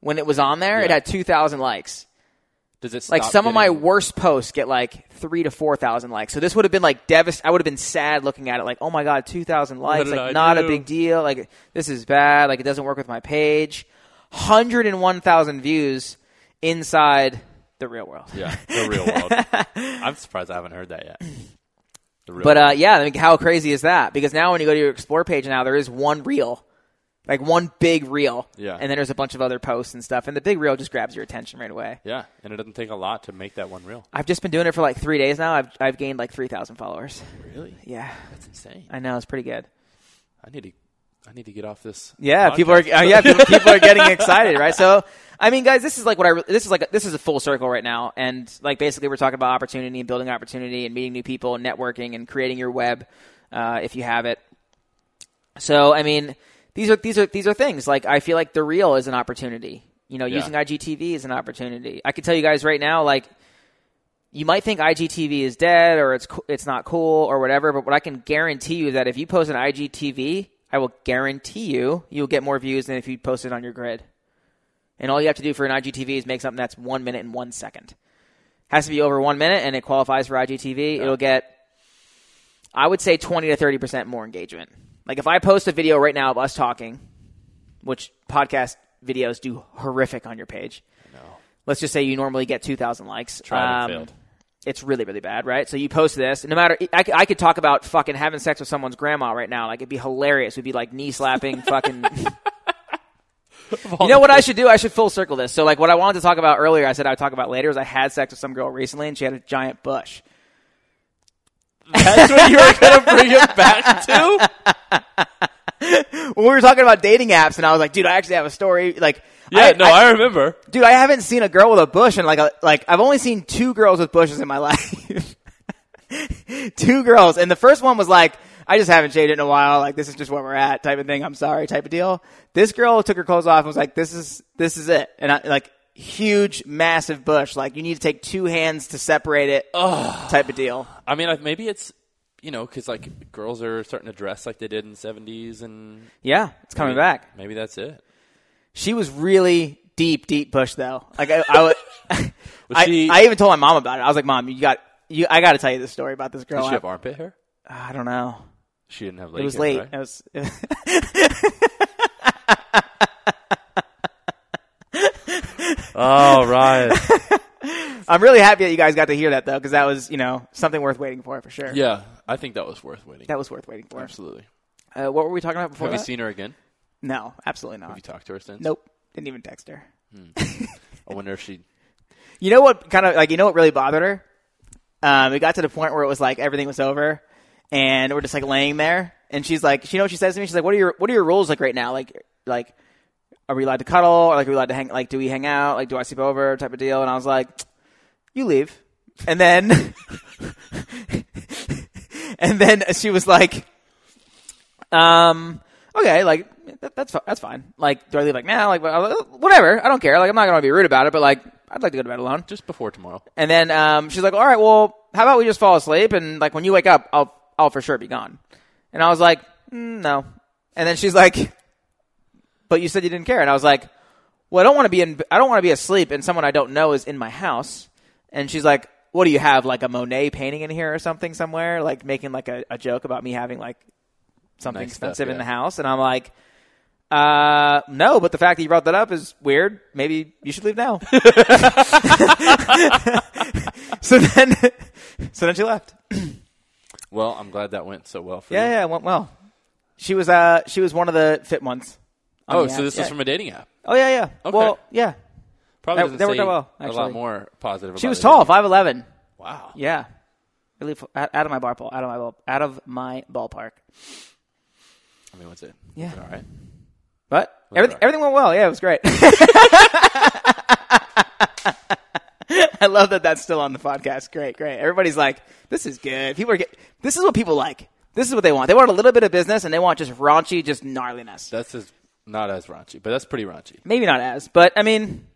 when it was on there, it had 2,000 likes. Does it Like some of my worst posts get like three to four thousand likes. So this would have been like devast. I would have been sad looking at it, like, oh my god, two thousand likes, like I not a big deal. Like this is bad. Like it doesn't work with my page. Hundred and one thousand views inside the real world. Yeah, the real world. I'm surprised I haven't heard that yet. The real But uh, yeah, I mean, how crazy is that? Because now when you go to your explore page now, there is one reel, like one big reel, Yeah. and then there's a bunch of other posts and stuff, and the big reel just grabs your attention right away. yeah, and it doesn't take a lot to make that one reel. I've just been doing it for like three days now. I've I've gained like three thousand followers. Really? Yeah, That's insane. I know it's pretty good. I need to. I need to get off this. Yeah, people are uh, yeah people, people are getting excited, right? So, I mean, guys, this is like what I re- this is like this is a full circle right now, and like basically we're talking about opportunity and building opportunity and meeting new people and networking and creating your web uh, if you have it. So, I mean, these are these are these are things like I feel like the reel is an opportunity. You know, Yeah. using IGTV is an opportunity. I can tell you guys right now, like you might think IGTV is dead or it's it's not cool or whatever, but what I can guarantee you is that if you post an IGTV, I will guarantee you you'll get more views than if you post it on your grid. And all you have to do for an IGTV is make something that's one minute and one second. Has to be over one minute, and it qualifies for IGTV. It'll get, I would say, twenty to thirty percent more engagement. Like if I post a video right now of us talking, which podcast videos do horrific on your page. No. Let's just say you normally get two thousand likes. Tried Um, failed. it's really really bad right so you post this no matter I, could- I could talk about fucking having sex with someone's grandma right now like it'd be hilarious We'd be like knee slapping fucking you know what i should do i should full circle this so like what i wanted to talk about earlier i said i would talk about later is i had sex with some girl recently and she had a giant bush That's what you were gonna bring it back to. when we were talking about dating apps and i was like dude i actually have a story like Yeah, I, no, I- I, remember. dude i haven't seen a girl with a bush and like a like i've only seen two girls with bushes in my life two girls and the first one was like I just haven't shaved it in a while. Like this is just where we're at, type of thing. I'm sorry, type of deal. This girl took her clothes off and was like, "This is this is it," and I like huge, massive bush. Like you need to take two hands to separate it, type of deal. I mean, maybe it's you know because like girls are starting to dress like they did in the '70s, and Yeah, it's coming maybe, back. Maybe that's it. She was really deep, deep bush though. Like I, I, I, she- I even told my mom about it. I was like, "Mom, you got you. I got to tell you this story about this girl." Did she have armpit hair? I don't know. She didn't have. Leg It was hair, late. right? It was. Oh right. I'm really happy that you guys got to hear that though, because that was you know something worth waiting for for sure. yeah, I think that was worth waiting. That was worth waiting for. Absolutely. Uh, what were we talking about before? Have you that? seen her again? No, absolutely not. Have you talked to her since? Nope, didn't even text her. I wonder if she. You know what? Kind of like you know what really bothered her. Um, it got to the point where it was like everything was over, and we're just like laying there, and she's like, you know what she says to me? She's like, "What are your What are your rules like right now? Like, like, are we allowed to cuddle? Or like, are we allowed to hang? Like, do we hang out? Like, do I sleep over? Type of deal?" And I was like, "You leave," and then, and then she was like, um, okay, like that, that's that's fine. Like, do I leave like now? Like, whatever. I don't care. Like, I'm not gonna be rude about it, but like, I'd like to go to bed alone. Just before tomorrow. And then um, she's like, "All right, well, how about we just fall asleep and like when you wake up, I'll I'll for sure be gone." And I was like, mm, "No." And then she's like, "But you said you didn't care." And I was like, "Well, I don't want to be in I don't want to be asleep and someone I don't know is in my house." And she's like, "What do you have like a Monet painting in here or something somewhere?" Like making like a, a joke about me having like something Nice stuff, expensive in the house, and I'm like. Uh, no, but the fact that you brought that up is weird. Maybe you should leave now. so then, so then she left. Well, I'm glad that went so well for you. Yeah, you. yeah, it went well. She was uh she was one of the fit ones. Oh, so app. this yeah. was from a dating app. Oh yeah, yeah. Okay. Well, yeah. Probably That- doesn't that worked out well, a lot more positive. She was tall, five eleven. Wow. Yeah. Really f- out of my ballpark. out of my ball, out of my ballpark. I mean, what's it? Yeah. It all right. But everything it everything went well. Yeah, it was great. I love that that's still on the podcast. Great, great. Everybody's like, "This is good." People are get. This is what people like. This is what they want. They want a little bit of business, and they want just raunchy, just gnarliness. That's as, not as raunchy, but that's pretty raunchy. Maybe not as, but I mean,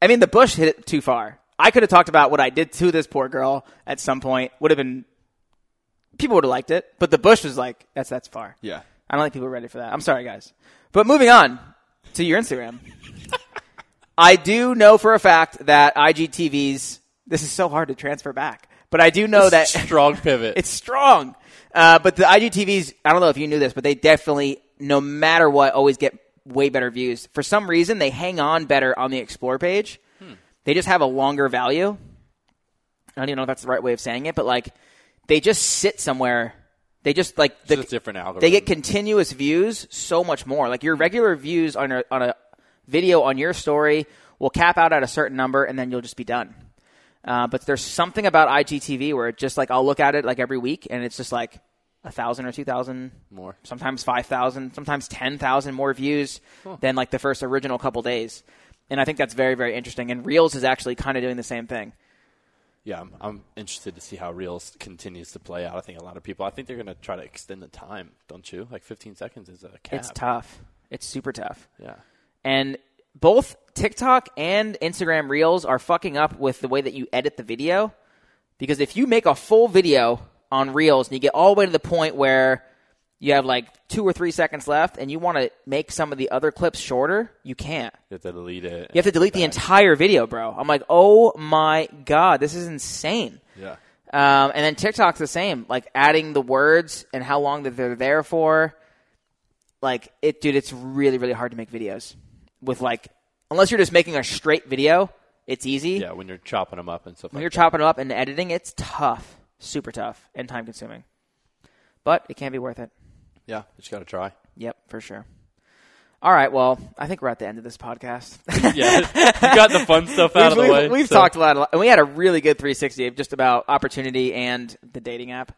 I mean, the bush hit it too far. I could have talked about what I did to this poor girl at some point. Would have been people would have liked it, but the bush was like, "That's that's far." Yeah. I don't think people are ready for that. I'm sorry, guys. But moving on to your Instagram. I do know for a fact that IGTV's, this is so hard to transfer back, but I do know that Strong pivot. it's strong. Uh, but the IGTVs, I don't know if you knew this, but they definitely, no matter what, always get way better views. For some reason, they hang on better on the Explore page. They just have a longer value. I don't even know if that's the right way of saying it, but like, they just sit somewhere. They just like the, just a different algorithm. they get continuous views so much more. Like your regular views on a, on a video on your story will cap out at a certain number and then you'll just be done. Uh, but there's something about IGTV where it just like I'll look at it like every week and it's just like a thousand or two thousand more. sometimes 5,000, sometimes 10,000 more views than like the first original couple days. And I think that's very, very interesting. And Reels is actually kind of doing the same thing. Yeah, I'm, I'm interested to see how Reels continues to play out. I think a lot of people. I think they're going to try to extend the time, don't you? Like 15 seconds is a cap. It's tough. It's super tough. Yeah. And both TikTok and Instagram Reels are fucking up with the way that you edit the video. Because if you make a full video on Reels and you get all the way to the point where you have like two or three seconds left and you want to make some of the other clips shorter, you can't. You have to delete it. You have to delete the entire video, bro. I'm like, oh my god, this is insane. Yeah. Um, and then TikTok's the same, like adding the words and how long that they're there for. Like it, dude, it's really, really hard to make videos with like, unless you're just making a straight video, it's easy. Yeah, when you're chopping them up and stuff When like you're that. chopping them up and editing, it's tough, super tough, and time consuming. But it can be worth it. Yeah, you just got to try. Yep, for sure. All right, well, I think we're at the end of this podcast. Yeah, you got the fun stuff out of the we've, way. We've so- talked a lot, and we had a really good 360 just about opportunity and the dating app.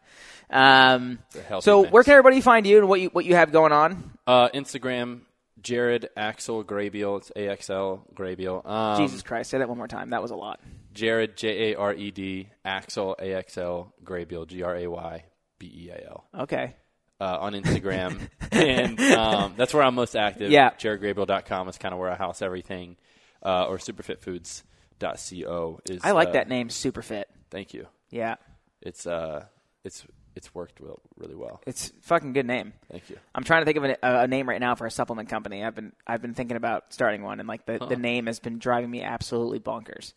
Um, so, mix. where can everybody find you and what you what you have going on? Uh, Instagram, Jared Axel Graybeal. It's A X L Graybeal. Um, Jesus Christ, say that one more time. That was a lot. Jared J A R E D Axel A X L Graybeal G R A Y B E A L. Okay, uh, on Instagram, and um, that's where I'm most active. Yeah. JaredGraybeal.com is kind of where I house everything, uh, or superfitfoods.co is. I like uh, that name, Superfit. Thank you. Yeah, It's uh, it's it's worked well, really well. it's a fucking good name. Thank you. I'm trying to think of a, a name right now for a supplement company. I've been I've been thinking about starting one, and like the, the name has been driving me absolutely bonkers.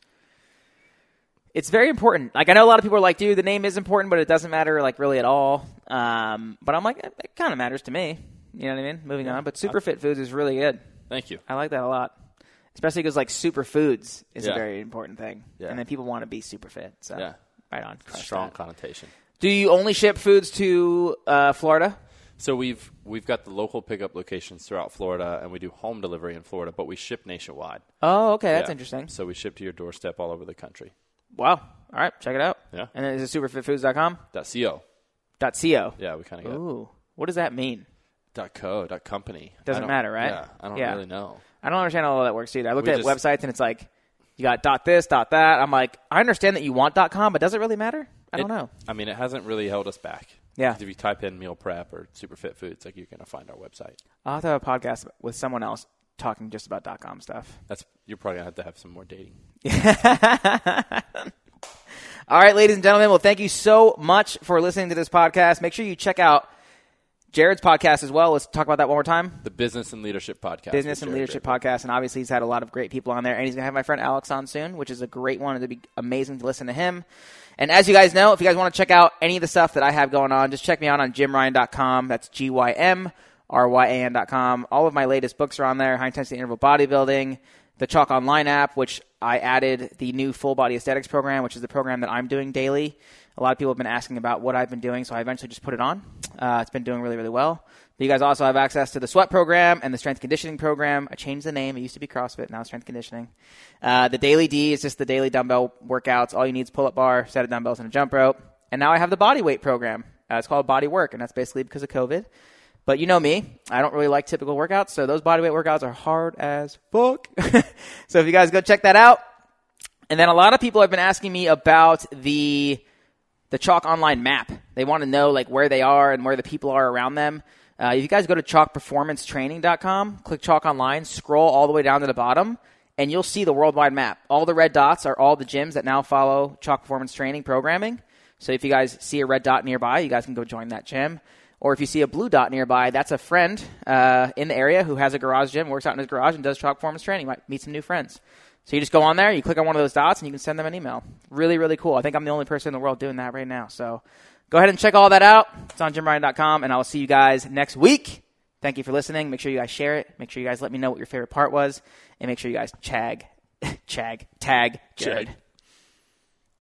It's very important. Like I know a lot of people are like, dude, the name is important, but it doesn't matter like really at all. Um, but I'm like, it, it kind of matters to me. You know what I mean? Moving on, but Superfit Foods is really good. Thank you. I like that a lot, especially because like superfoods is a very important thing, Yeah. and then people want to be super fit. So Yeah. right on. Crush Strong that. connotation. Do you only ship foods to uh, Florida? So we've we've got the local pickup locations throughout Florida, and we do home delivery in Florida, but we ship nationwide. Oh, okay, that's Yeah. interesting. So we ship to your doorstep all over the country. Wow. All right, check it out. Yeah. And then is it superfitfoods.com? Dot .co. Dot .co. Yeah, we kind of Ooh. What does that mean? dot .co. Dot .company. Doesn't matter, right? Yeah, I don't Yeah. really know. I don't understand how all that works either. I looked We at just- websites and it's like you got dot this, dot that. I'm like, I understand that you want dot com, but does it really matter? I don't It- know. I mean, it hasn't really held us back. Yeah. If you type in meal prep or super fit foods, like you're going to find our website. I'll have to have a podcast with someone else talking just about dot com stuff. That's you're probably going to have to have some more dating. All right, ladies and gentlemen. Well, thank you so much for listening to this podcast. Make sure you check out Jared's podcast as well. Let's talk about that one more time. The Business and Leadership Podcast. Business and Jared Leadership Graber. podcast, and obviously he's had a lot of great people on there, and he's gonna have my friend Alex on soon, which is a great one. It'd be amazing to listen to him. And as you guys know, if you guys want to check out any of the stuff that I have going on, just check me out on gymryan.com. That's G Y M R Y A N.com. All of my latest books are on there: High Intensity Interval Bodybuilding, the Chalk Online app, which I added the new Full Body Aesthetics program, which is the program that I'm doing daily. A lot of people have been asking about what I've been doing, so I eventually just put it on. Uh, it's been doing really, really well. But you guys also have access to the sweat program and the strength conditioning program. I changed the name. It used to be CrossFit, now it's strength conditioning. Uh, the daily D is just the daily dumbbell workouts. All you need is pull up bar, set of dumbbells, and a jump rope. And now I have the body weight program. Uh, it's called Body Work, and that's basically because of COVID. But you know me, I don't really like typical workouts, so those bodyweight workouts are hard as fuck. so if you guys go check that out. And then a lot of people have been asking me about the the Chalk online map. They want to know like where they are and where the people are around them. Uh, if you guys go to chalkperformancetraining.com, click Chalk Online, scroll all the way down to the bottom, and you'll see the worldwide map. All the red dots are all the gyms that now follow Chalk Performance Training programming. So if you guys see a red dot nearby, you guys can go join that gym. Or if you see a blue dot nearby, that's a friend uh, in the area who has a garage gym, works out in his garage, and does Chalk Performance Training. You might meet some new friends. So you just go on there, you click on one of those dots, and you can send them an email. Really, really cool. I think I'm the only person in the world doing that right now. So go ahead and check all that out. It's on gymryan.com, and I will see you guys next week. Thank you for listening. Make sure you guys share it. Make sure you guys let me know what your favorite part was, and make sure you guys chag, chag, tag Jared. Jared.